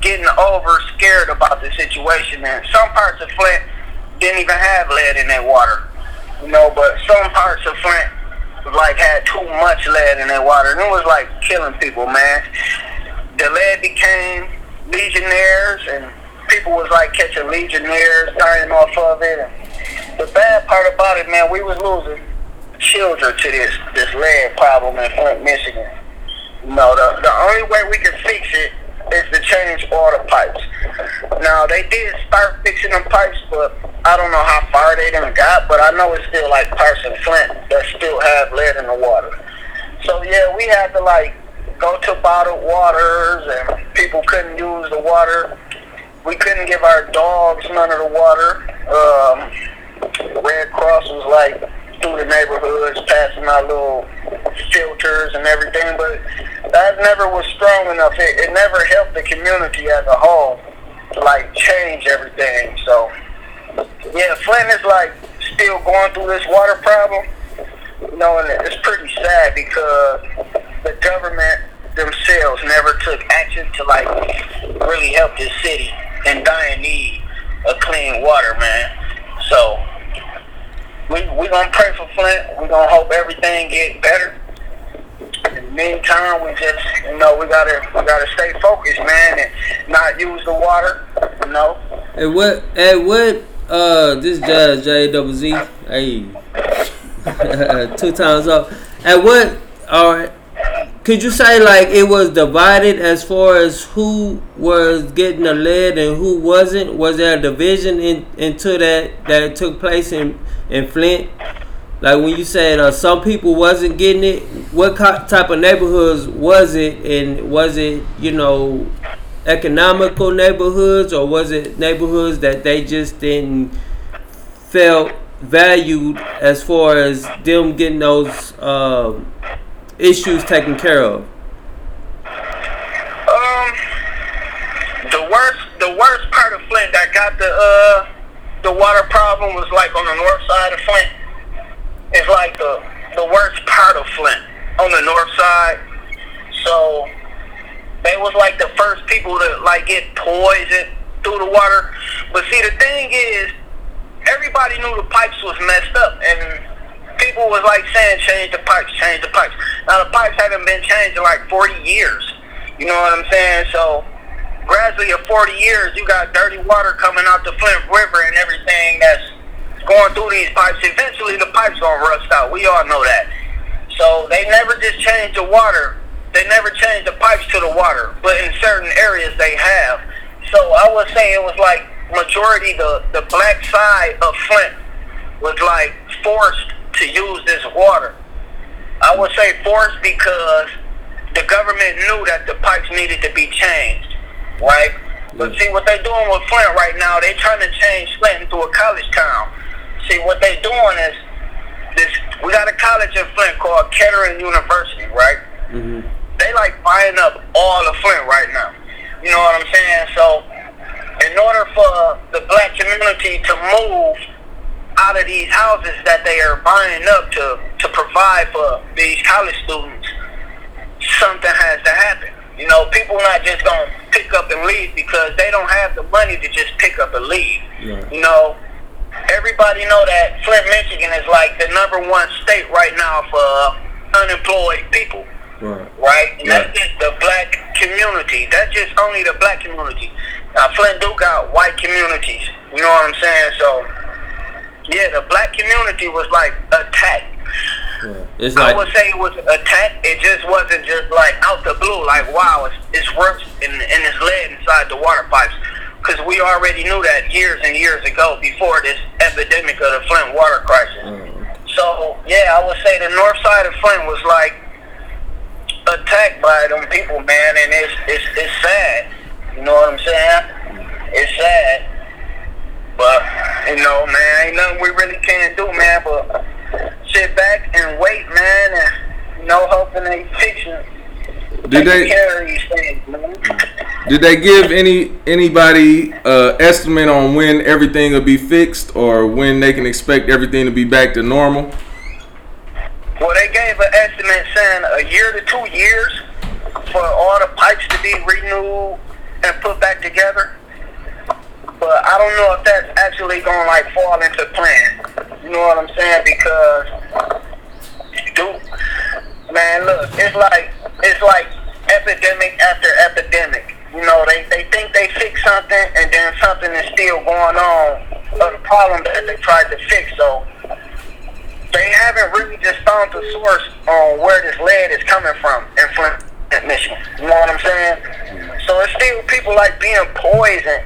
Speaker 9: getting over scared about the situation. And some parts of Flint didn't even have lead in their water, you know. But some parts of Flint like had too much lead in their water, and it was like killing people, man. The lead became legionnaires, and people was like catching legionnaires, dying off of it. And the bad part about it, man, we was losing children to this this lead problem in Flint, Michigan. Know, the the only way we can fix it is to change all the pipes. Now they did start fixing them pipes, but I don't know how far they done got. But I know it's still like parts in Flint that still have lead in the water. So yeah, we had to like go to bottled waters, and people couldn't use the water. We couldn't give our dogs none of the water. Um, Red Cross was like through the neighborhoods, passing out little filters and everything, but that never was strong enough. It, it never helped the community as a whole to like change everything. So yeah, Flint is like still going through this water problem. You know, and it's pretty sad because the government themselves never took action to like really help this city in dire need of clean water, man. So we we gonna pray for Flint. We gonna hope everything get better. In the meantime, we just you know we gotta we gotta stay focused, man, and not use the water. You know.
Speaker 7: Hey, what? Hey, what? Uh, this Jazz J Double Z. Hey, (laughs) two times up. At what? All right. Could you say like it was divided as far as who was getting the lead and who wasn't? Was there a division in, into that that took place in in Flint? Like when you said uh, some people wasn't getting it, what co- type of neighborhoods was it, and was it you know economical neighborhoods or was it neighborhoods that they just didn't felt valued as far as them getting those um, issues taken care of?
Speaker 9: Um, the worst, the worst part of Flint that got the uh the water problem was like on the north side of Flint. It's like the the worst part of Flint on the north side. So they was like the first people to like get poisoned through the water. But see, the thing is, everybody knew the pipes was messed up, and people was like saying, change the pipes, change the pipes. Now the pipes haven't been changed in like 40 years. You know what I'm saying? So gradually, in 40 years, you got dirty water coming out the Flint River and everything that's going through these pipes. Eventually, the pipes gonna rust out. We all know that. So they never just change the water. They never change the pipes to the water, but in certain areas they have. So I would say it was like majority the the black side of Flint was like forced to use this water. I would say forced because the government knew that the pipes needed to be changed, right? But see what they're doing with Flint right now—they're trying to change Flint into a college town. See what they're doing is this. We got a college in Flint called Kettering University, right?
Speaker 7: Mm-hmm.
Speaker 9: They like buying up all of Flint right now. You know what I'm saying? So, in order for the black community to move out of these houses that they are buying up to to provide for these college students, something has to happen. You know, people not just gonna pick up and leave because they don't have the money to just pick up and leave.
Speaker 7: Right.
Speaker 9: You know, everybody know that Flint, Michigan is like the number one state right now for unemployed people
Speaker 7: Right.
Speaker 9: right? And
Speaker 7: Yeah.
Speaker 9: that's just the black community. That's just only the black community. Now Flint do got white communities. You know what I'm saying? So yeah, the black community was like attacked.
Speaker 7: right. It's
Speaker 9: I would say it was attacked. It just wasn't just like out the blue, like wow, it's, it's rust and, and it's lead inside the water pipes. Because we already knew that years and years ago before this epidemic of the Flint water crisis. Mm. So yeah, I would say the north side of Flint was like attacked by them people, man, and it's it's it's sad. You know what I'm saying? It's sad. But you know, man, ain't nothing we really can do, man. But sit back and wait, man, and you know, hoping they fix it.
Speaker 4: Did they
Speaker 9: care of these things.
Speaker 4: Did they give any anybody uh, estimate on when everything will be fixed or when they can expect everything to be back to normal?
Speaker 9: Well, they gave an estimate saying a year to two years for all the pipes to be renewed and put back together. But I don't know if that's actually to like fall into plan. You know what I'm saying? Because, dude, man, look, it's like it's like epidemic after epidemic. You know, they they think they fix something and then something is still going on of the problem that they tried to fix. So they haven't really just found the source on where this lead is coming from in Flint, Michigan. You know what I'm saying? So it's still people like being poisoned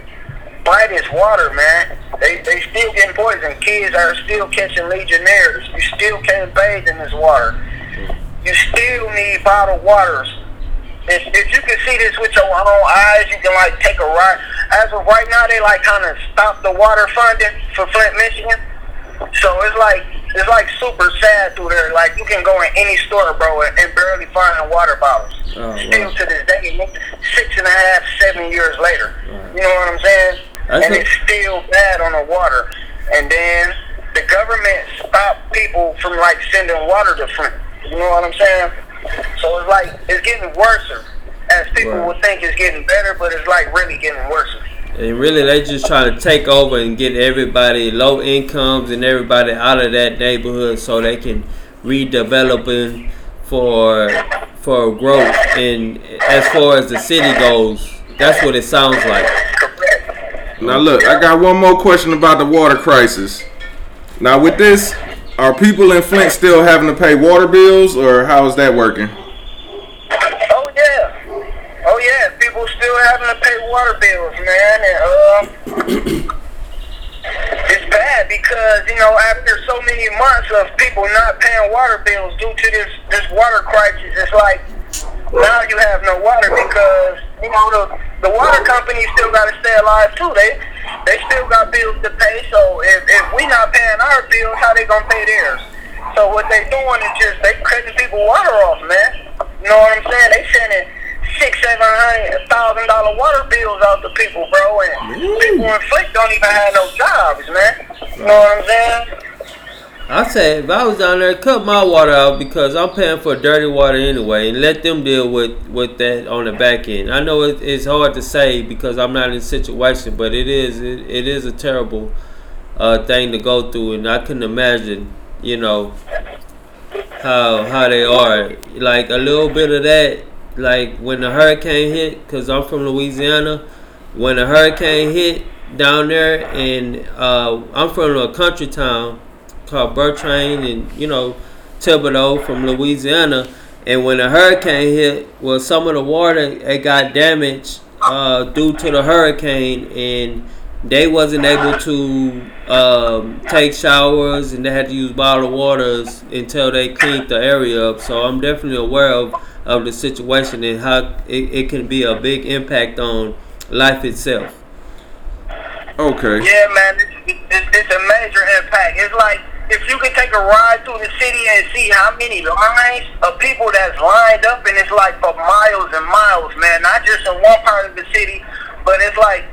Speaker 9: by this water, man. They they still getting poisoned. Kids are still catching legionnaires. You still can't bathe in this water. You still need bottled waters. If, if you can see this with your own eyes, you can like take a ride. As of right now, they like kind of stop the water funding for Flint, Michigan. So it's like it's like super sad through there. Like you can go in any store, bro, and, and barely find water bottles.
Speaker 7: Oh,
Speaker 9: Still
Speaker 7: wow.
Speaker 9: to this day, six and a half, seven years later. You know what I'm saying?
Speaker 7: That's
Speaker 9: and it's still bad on the water. And then the government stopped people from like sending water to Flint. You know what I'm saying? So it's like it's getting worse. As people
Speaker 7: Right.
Speaker 9: would think it's getting better, but it's like really getting worse.
Speaker 7: And really, they just trying to take over and get everybody low incomes and everybody out of that neighborhood so they can redevelop it for for growth. And as far as the city goes, that's what it sounds like.
Speaker 4: Now look, I got one more question about the water crisis. Now with this, are people in Flint still having to pay water bills, or how is that working?
Speaker 9: Oh yeah, oh yeah. People still having to pay water bills, man, and um, (coughs) it's bad because you know after so many months of people not paying water bills due to this this water crisis, it's like now you have no water because you know the the water companies still got to stay alive too. They they still got bills to pay. So if if we not paying our bills, how they gonna pay theirs? So what they doing is just they cutting people water off, man. You know what I'm saying? They sending six, seven hundred thousand dollar water bills out to people, bro, and people in Flint don't even have no jobs, man. You know what I'm saying?
Speaker 7: I say if I was down there, cut my water out because I'm paying for dirty water anyway, and let them deal with with that on the back end. I know it, it's hard to say because I'm not in the situation, but it is it, it is a terrible uh, thing to go through, and I couldn't imagine, you know, how how they are. Like a little bit of that, like when the hurricane hit, because I'm from Louisiana. When the hurricane hit down there, and uh, I'm from a country town called Bertrand, and you know Thibodaux from Louisiana. And when the hurricane hit, well, some of the water it got damaged uh, due to the hurricane, and they wasn't able to um, take showers, and they had to use bottled waters until they cleaned the area up. So I'm definitely aware of, of the situation and how it, it can be a big impact on life itself.
Speaker 4: Okay.
Speaker 9: Yeah, man, it's, it's, it's a major impact. It's like if you could take a ride through the city and see how many lines of people that's lined up, and it's like for miles and miles, man. Not just in one part of the city, but it's like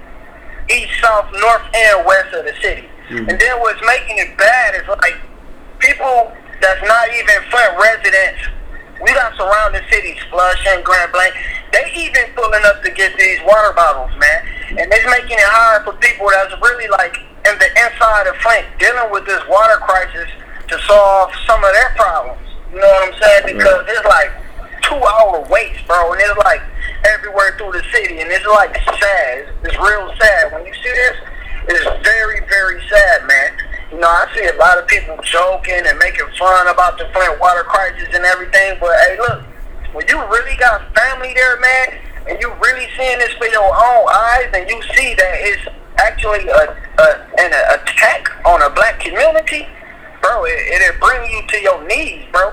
Speaker 9: east, south, north, and west of the city. Mm-hmm. And then what's making it bad is like people that's not even Flint residents. We got surrounding cities, Flush and Grand Blanc. They even pulling up to get these water bottles, man. And it's making it hard for people that's really like in the inside of Flint dealing with this water crisis to solve some of their problems. You know what I'm saying? Because it's like two hour waits, bro, and it's like everywhere through the city, and it's like sad. It's, it's real sad. When you see this, it's very, very sad, man. You know, I see a lot of people joking and making fun about the Flint water crisis and everything, but hey, look, when you really got family there, man, and you really seeing this for your own eyes, and you see that it's actually a, a an attack on a black community, bro, it, it'll bring you to your knees, bro.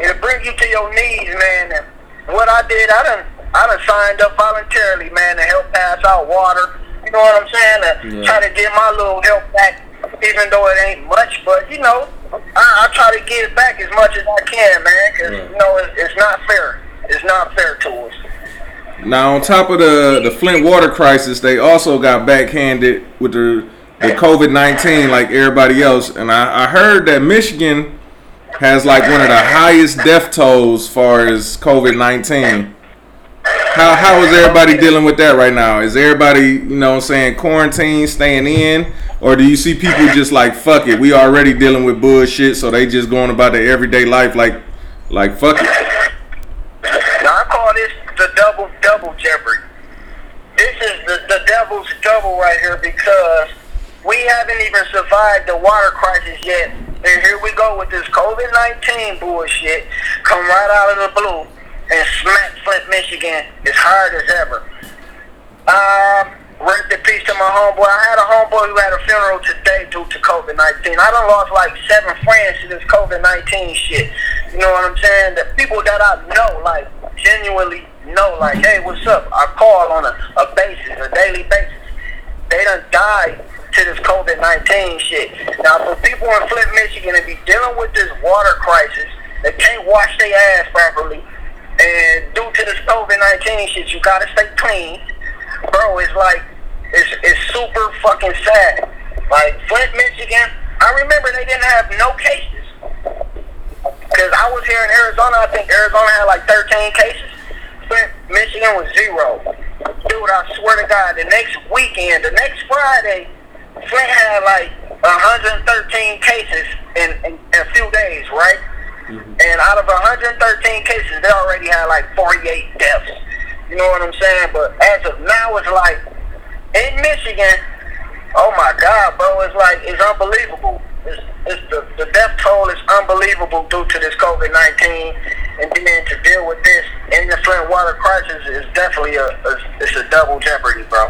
Speaker 9: It'll bring you to your knees, man. And what I did, I done, I done signed up voluntarily, man, to help pass out water. You know what I'm saying? To
Speaker 7: Yeah.
Speaker 9: try to get my little help back, even though it ain't much. But you know, I, I try to give back as much as I can, man, because
Speaker 7: Right.
Speaker 9: you know it's, it's not fair. It's not fair to us.
Speaker 4: Now, on top of the the Flint water crisis, they also got backhanded with the the COVID nineteen, like everybody else. And I, I heard that Michigan has like one of the highest death tolls far as COVID nineteen. How how is everybody dealing with that right now? Is everybody you know what I'm saying quarantine, staying in, or do you see people just like fuck it? We already dealing with bullshit, so they just going about their everyday life like like fuck it.
Speaker 9: Now I call this the double double jeopardy. This is the, the devil's double right here because we haven't even survived the water crisis yet. And here we go with this COVID nineteen bullshit. Come right out of the blue and smack Flint, Michigan as hard as ever. Um, rest in peace to my homeboy. I had a homeboy who had a funeral today due to COVID 19. I done lost like seven friends to this COVID 19 shit. You know what I'm saying? The people that I know, like, genuinely know, like, hey, what's up? I call on a, a basis, a daily basis. They done died to this COVID 19 shit. Now, for people in Flint, Michigan to be dealing with this water crisis, they can't wash their ass properly. And due to this COVID 19 shit, you gotta stay clean. Bro, it's like, it's, it's super fucking sad. Like, Flint, Michigan, I remember they didn't have no cases. Because I was here in Arizona, I think Arizona had like 13 cases. Flint, Michigan was zero. Dude, I swear to God, the next weekend, the next Friday, Flint had like 113 cases in, in, in a few days, right? Mm-hmm. And out of 113 cases, they already had like 48 deaths. You know what I'm saying? But as of now, it's like in Michigan, oh my God, bro, it's like it's unbelievable. It's, it's the, the death toll is unbelievable due to this COVID 19, and then to deal with this in the Flint water crisis is definitely a, a it's a double jeopardy, bro.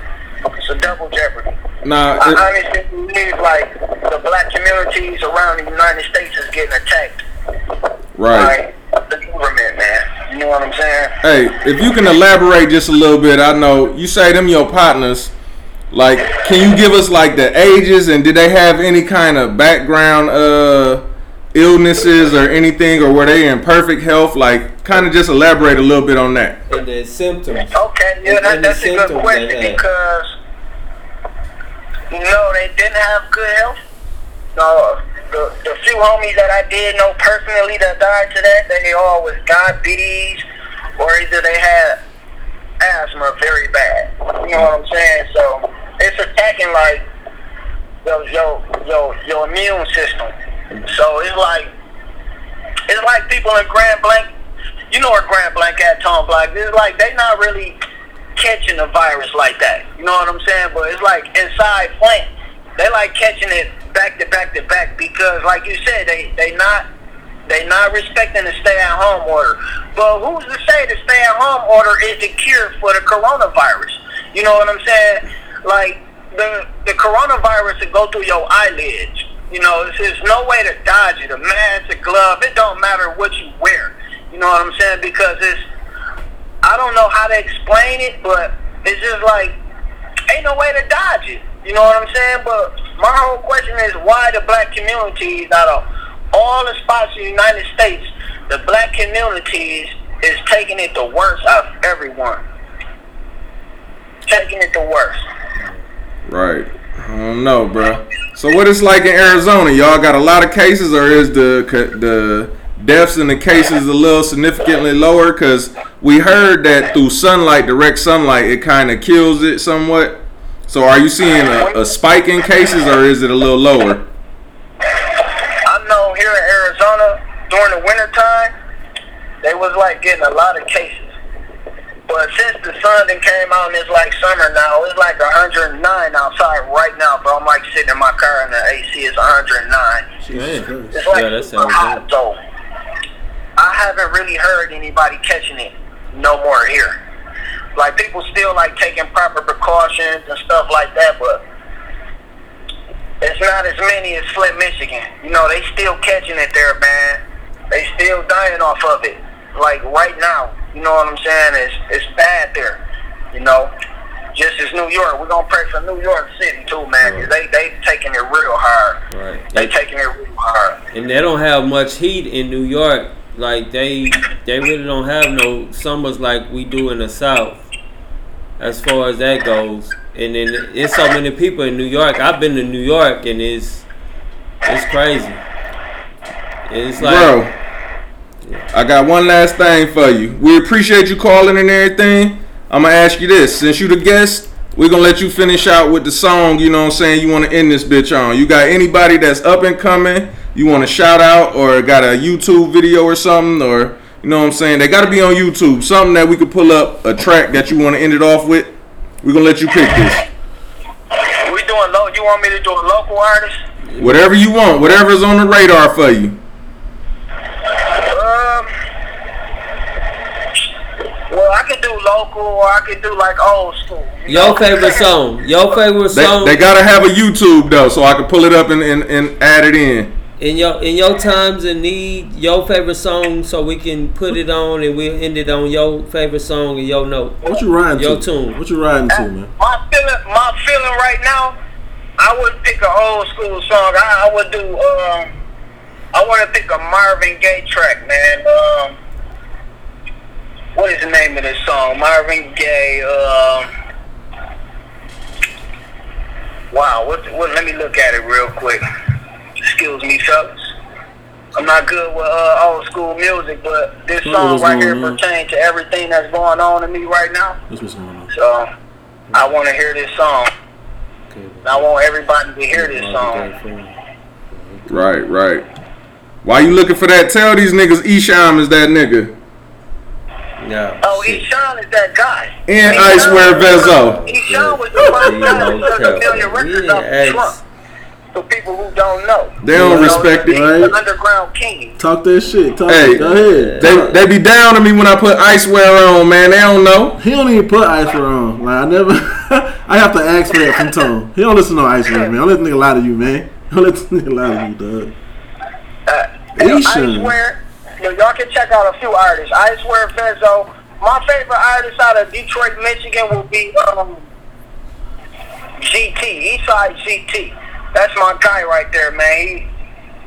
Speaker 9: It's a double jeopardy.
Speaker 4: Nah,
Speaker 9: I
Speaker 4: it-
Speaker 9: honestly believe like the black communities around the United States is getting attacked
Speaker 4: right.
Speaker 9: by the government, man. You know what I'm saying?
Speaker 4: Hey, if you can elaborate just a little bit, I know you say them your partners. Like, can you give us like the ages and did they have any kind of background uh illnesses or anything, or were they in perfect health? Like, kind of just elaborate a little bit on that.
Speaker 7: And the symptoms.
Speaker 9: Okay, yeah, that, that's a good question because no, they didn't have good health. No, the the few homies that I did know personally that died to that, they all was diabetes or either they had asthma very bad. You know what I'm saying? So like your your your your immune system. So it's like it's like people in Grand Blanc. You know where Grand Blanc at, Tone Block. It's like they not really catching the virus like that. You know what I'm saying? But it's like inside Flint, they like catching it back to back to back because, like you said, they they not they not respecting the stay at home order. But who's to say the stay at home order is the cure for the coronavirus? You know what I'm saying? Like the the coronavirus will go through your eyelids. You know, there's, no way to dodge it. A mask, a glove, it don't matter what you wear. You know what I'm saying? Because it's I don't know how to explain it, but it's just like ain't no way to dodge it. You know what I'm saying? But my whole question is why the black communities out of all the spots in the United States, the black communities is taking it the worst of everyone. Taking it the worst.
Speaker 4: Right. I don't know, bro. So what it's like in Arizona? Y'all got a lot of cases, or is the the deaths in the cases a little significantly lower? Because we heard that through sunlight, direct sunlight, it kind of kills it somewhat. So are you seeing a, a spike in cases, or is it a little lower?
Speaker 9: I know here in Arizona during the winter time, they was like getting a lot of cases. But since the sun then came out and it's like summer now, it's like 109 outside right now, bro. I'm like sitting in my car and the AC is 109.
Speaker 7: Man.
Speaker 9: It's like
Speaker 7: Yeah, that sounds
Speaker 9: hot,
Speaker 7: good.
Speaker 9: so I haven't really heard anybody catching it no more here. Like people still like taking proper precautions and stuff like that, but it's not as many as Flint, Michigan. You know, they still catching it there, man. They still dying off of it. Like right now, you know what I'm saying? It's it's bad there. You know, just as New York, we're gonna pray for New York City too, man. 'cause they they taking it real hard.
Speaker 7: Right.
Speaker 9: They taking it real hard.
Speaker 7: and they don't have much heat in New York. Like they, they really don't have no summers like we do in the South. as far as that goes. And then it's so many people in New York. I've been to New York and it's it's crazy. It's like
Speaker 4: Bro, I got one last thing for you. We appreciate you calling and everything. I'm gonna ask you this: since you the guest, we're gonna let you finish out with the song. You know what I'm saying? You want to end this bitch on? You got anybody that's up and coming? You want to shout out or got a YouTube video or something or you know what I'm saying? They got to be on YouTube. Something that we could pull up a track that you want to end it off with. We're gonna let you pick this.
Speaker 9: We doing low. You want me to do a local artist?
Speaker 4: Whatever you want, whatever's on the radar for you.
Speaker 9: Um. Well, I could do local, or I could do like old school. you
Speaker 7: your
Speaker 9: know?
Speaker 7: favorite song. Your favorite
Speaker 4: They,
Speaker 7: song
Speaker 4: they gotta have a YouTube though, so I can pull it up and, and, and add it in.
Speaker 7: in your in your times of need. Your favorite song, so we can put it on and we'll end it on your favorite song and your note.
Speaker 6: What you riding
Speaker 7: Your
Speaker 6: to?
Speaker 7: tune.
Speaker 6: What you riding to, man?
Speaker 9: My feeling, my feeling right now, I would pick an old school song. I, I would do. Um, I want to pick a Marvin Gaye track, man. Um, what is the name of this song? Marvin Gaye. Um, wow. What, what? Let me look at it real quick. Excuse me, fellas. I'm not good with uh, old school music, but this
Speaker 6: What
Speaker 9: song right here
Speaker 6: on?
Speaker 9: pertains to everything that's going on to me right now.
Speaker 6: That's what's going on.
Speaker 9: So I want to hear this song. Okay. I want everybody to hear this song.
Speaker 4: Right, right. Why you looking for that? Tell these niggas Esham is that nigga.
Speaker 7: Yeah.
Speaker 9: Oh, Esham is that guy.
Speaker 4: And
Speaker 9: Esham-
Speaker 4: Icewear Vezzo.
Speaker 9: Esham was the first guy to took a million records
Speaker 7: Yeah,
Speaker 9: off the trunk. For people who don't know.
Speaker 4: They don't
Speaker 9: You know,
Speaker 4: respect it.
Speaker 9: he's
Speaker 6: Right.
Speaker 9: The underground king.
Speaker 6: Talk that shit. Talk
Speaker 4: Hey,
Speaker 6: Go ahead.
Speaker 4: They they be down to me when I put Icewear on, man. They don't know.
Speaker 6: He don't even put Icewear on. Like I never. (laughs) I have to ask for that from Tone. He don't listen to ice man. Don't let the nigga lie to you, man. Don't let the nigga lie to you, dog.
Speaker 9: Uh, you know,
Speaker 6: Esham.
Speaker 9: Icewear, know, y'all can check out a few artists. Icewear, Vezzo. My favorite artist out of Detroit, Michigan will be um, GT, Eastside GT. That's my guy right there, man. He,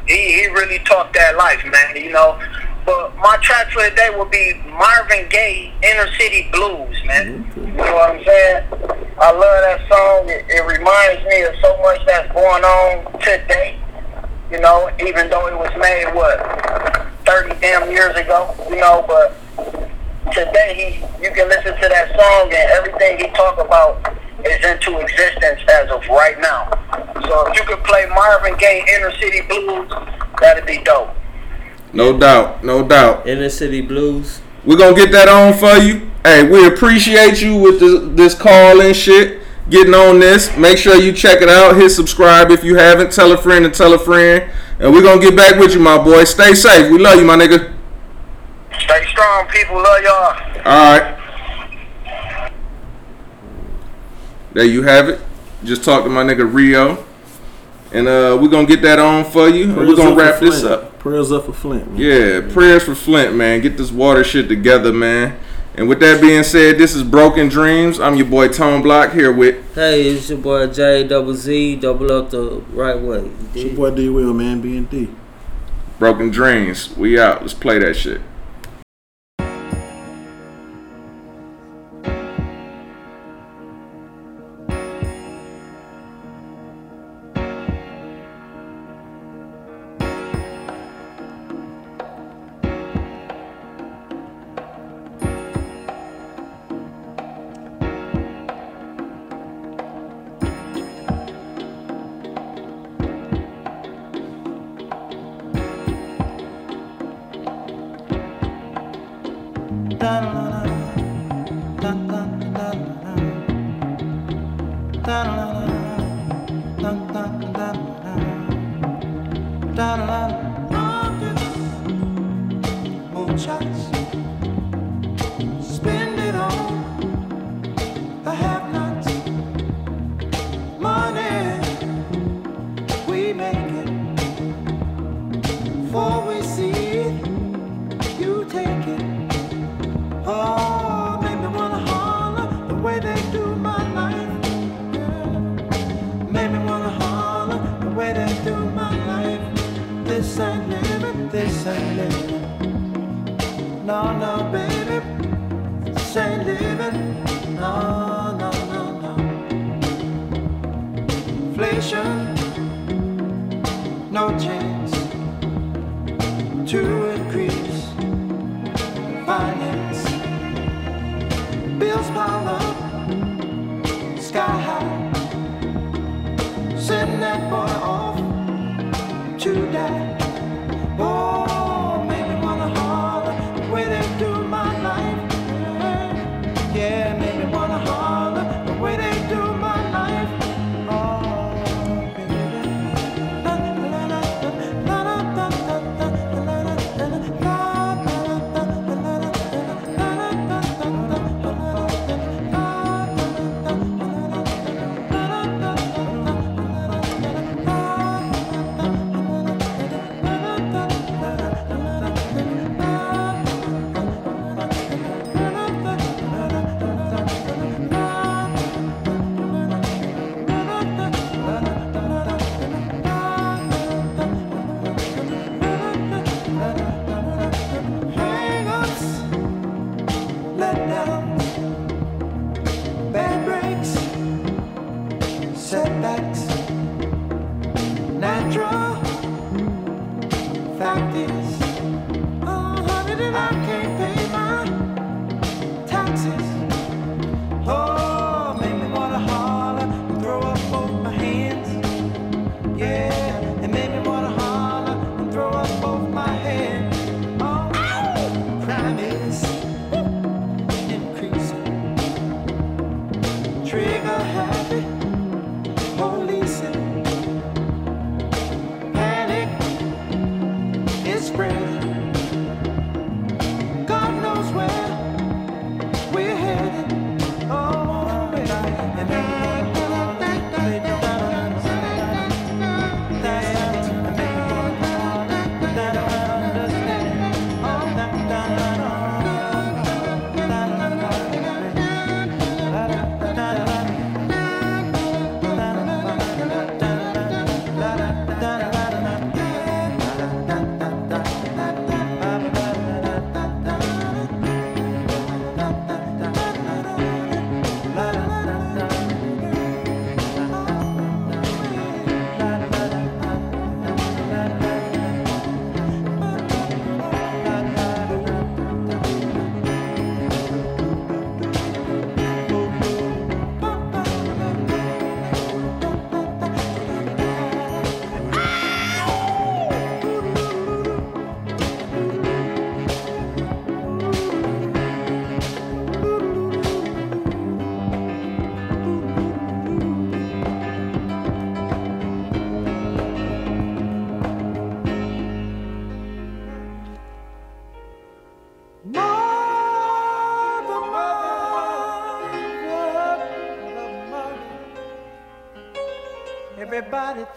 Speaker 9: he, he really talked that life, man, you know. But my track for the day will be Marvin Gaye, Inner City Blues, man. You know what I'm saying? I love that song. It, it reminds me of so much that's going on today. You know, even though it was made, what, 30 damn years ago, you know, but today he, you can listen to that song and everything he talk about is into existence as of right now. So if you could play Marvin Gaye Inner City Blues, that'd be dope.
Speaker 4: No doubt, no doubt.
Speaker 7: Inner City Blues.
Speaker 4: We're gonna get that on for you. Hey, we appreciate you with this, this call and shit. Getting on this. Make sure you check it out. Hit subscribe if you haven't. Tell a friend and tell a friend. And we're gonna get back with you, my boy. Stay safe. We love you, my nigga.
Speaker 9: Stay strong, people. Love y'all.
Speaker 4: Alright. There you have it. Just talked to my nigga Rio. And uh we're gonna get that on for you. And we're gonna wrap this
Speaker 6: Flint.
Speaker 4: up.
Speaker 6: Prayers up for Flint. Man.
Speaker 4: Yeah, prayers for Flint, man. Get this water shit together, man. And with that being said, this is Broken Dreams. I'm your boy Tone Block here with
Speaker 7: Hey, it's your boy J double Z double up the right way. You
Speaker 6: It's your boy D Will, man. B and D.
Speaker 4: Broken Dreams. We out. Let's play that shit.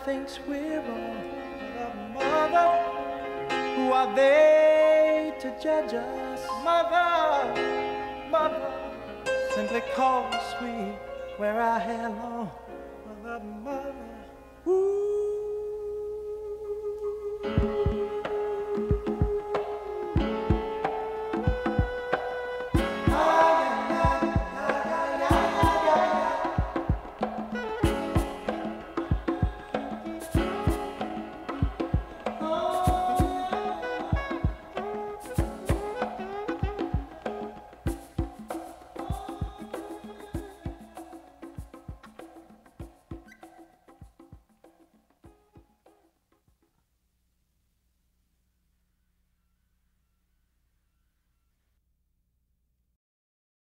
Speaker 10: Thinks we're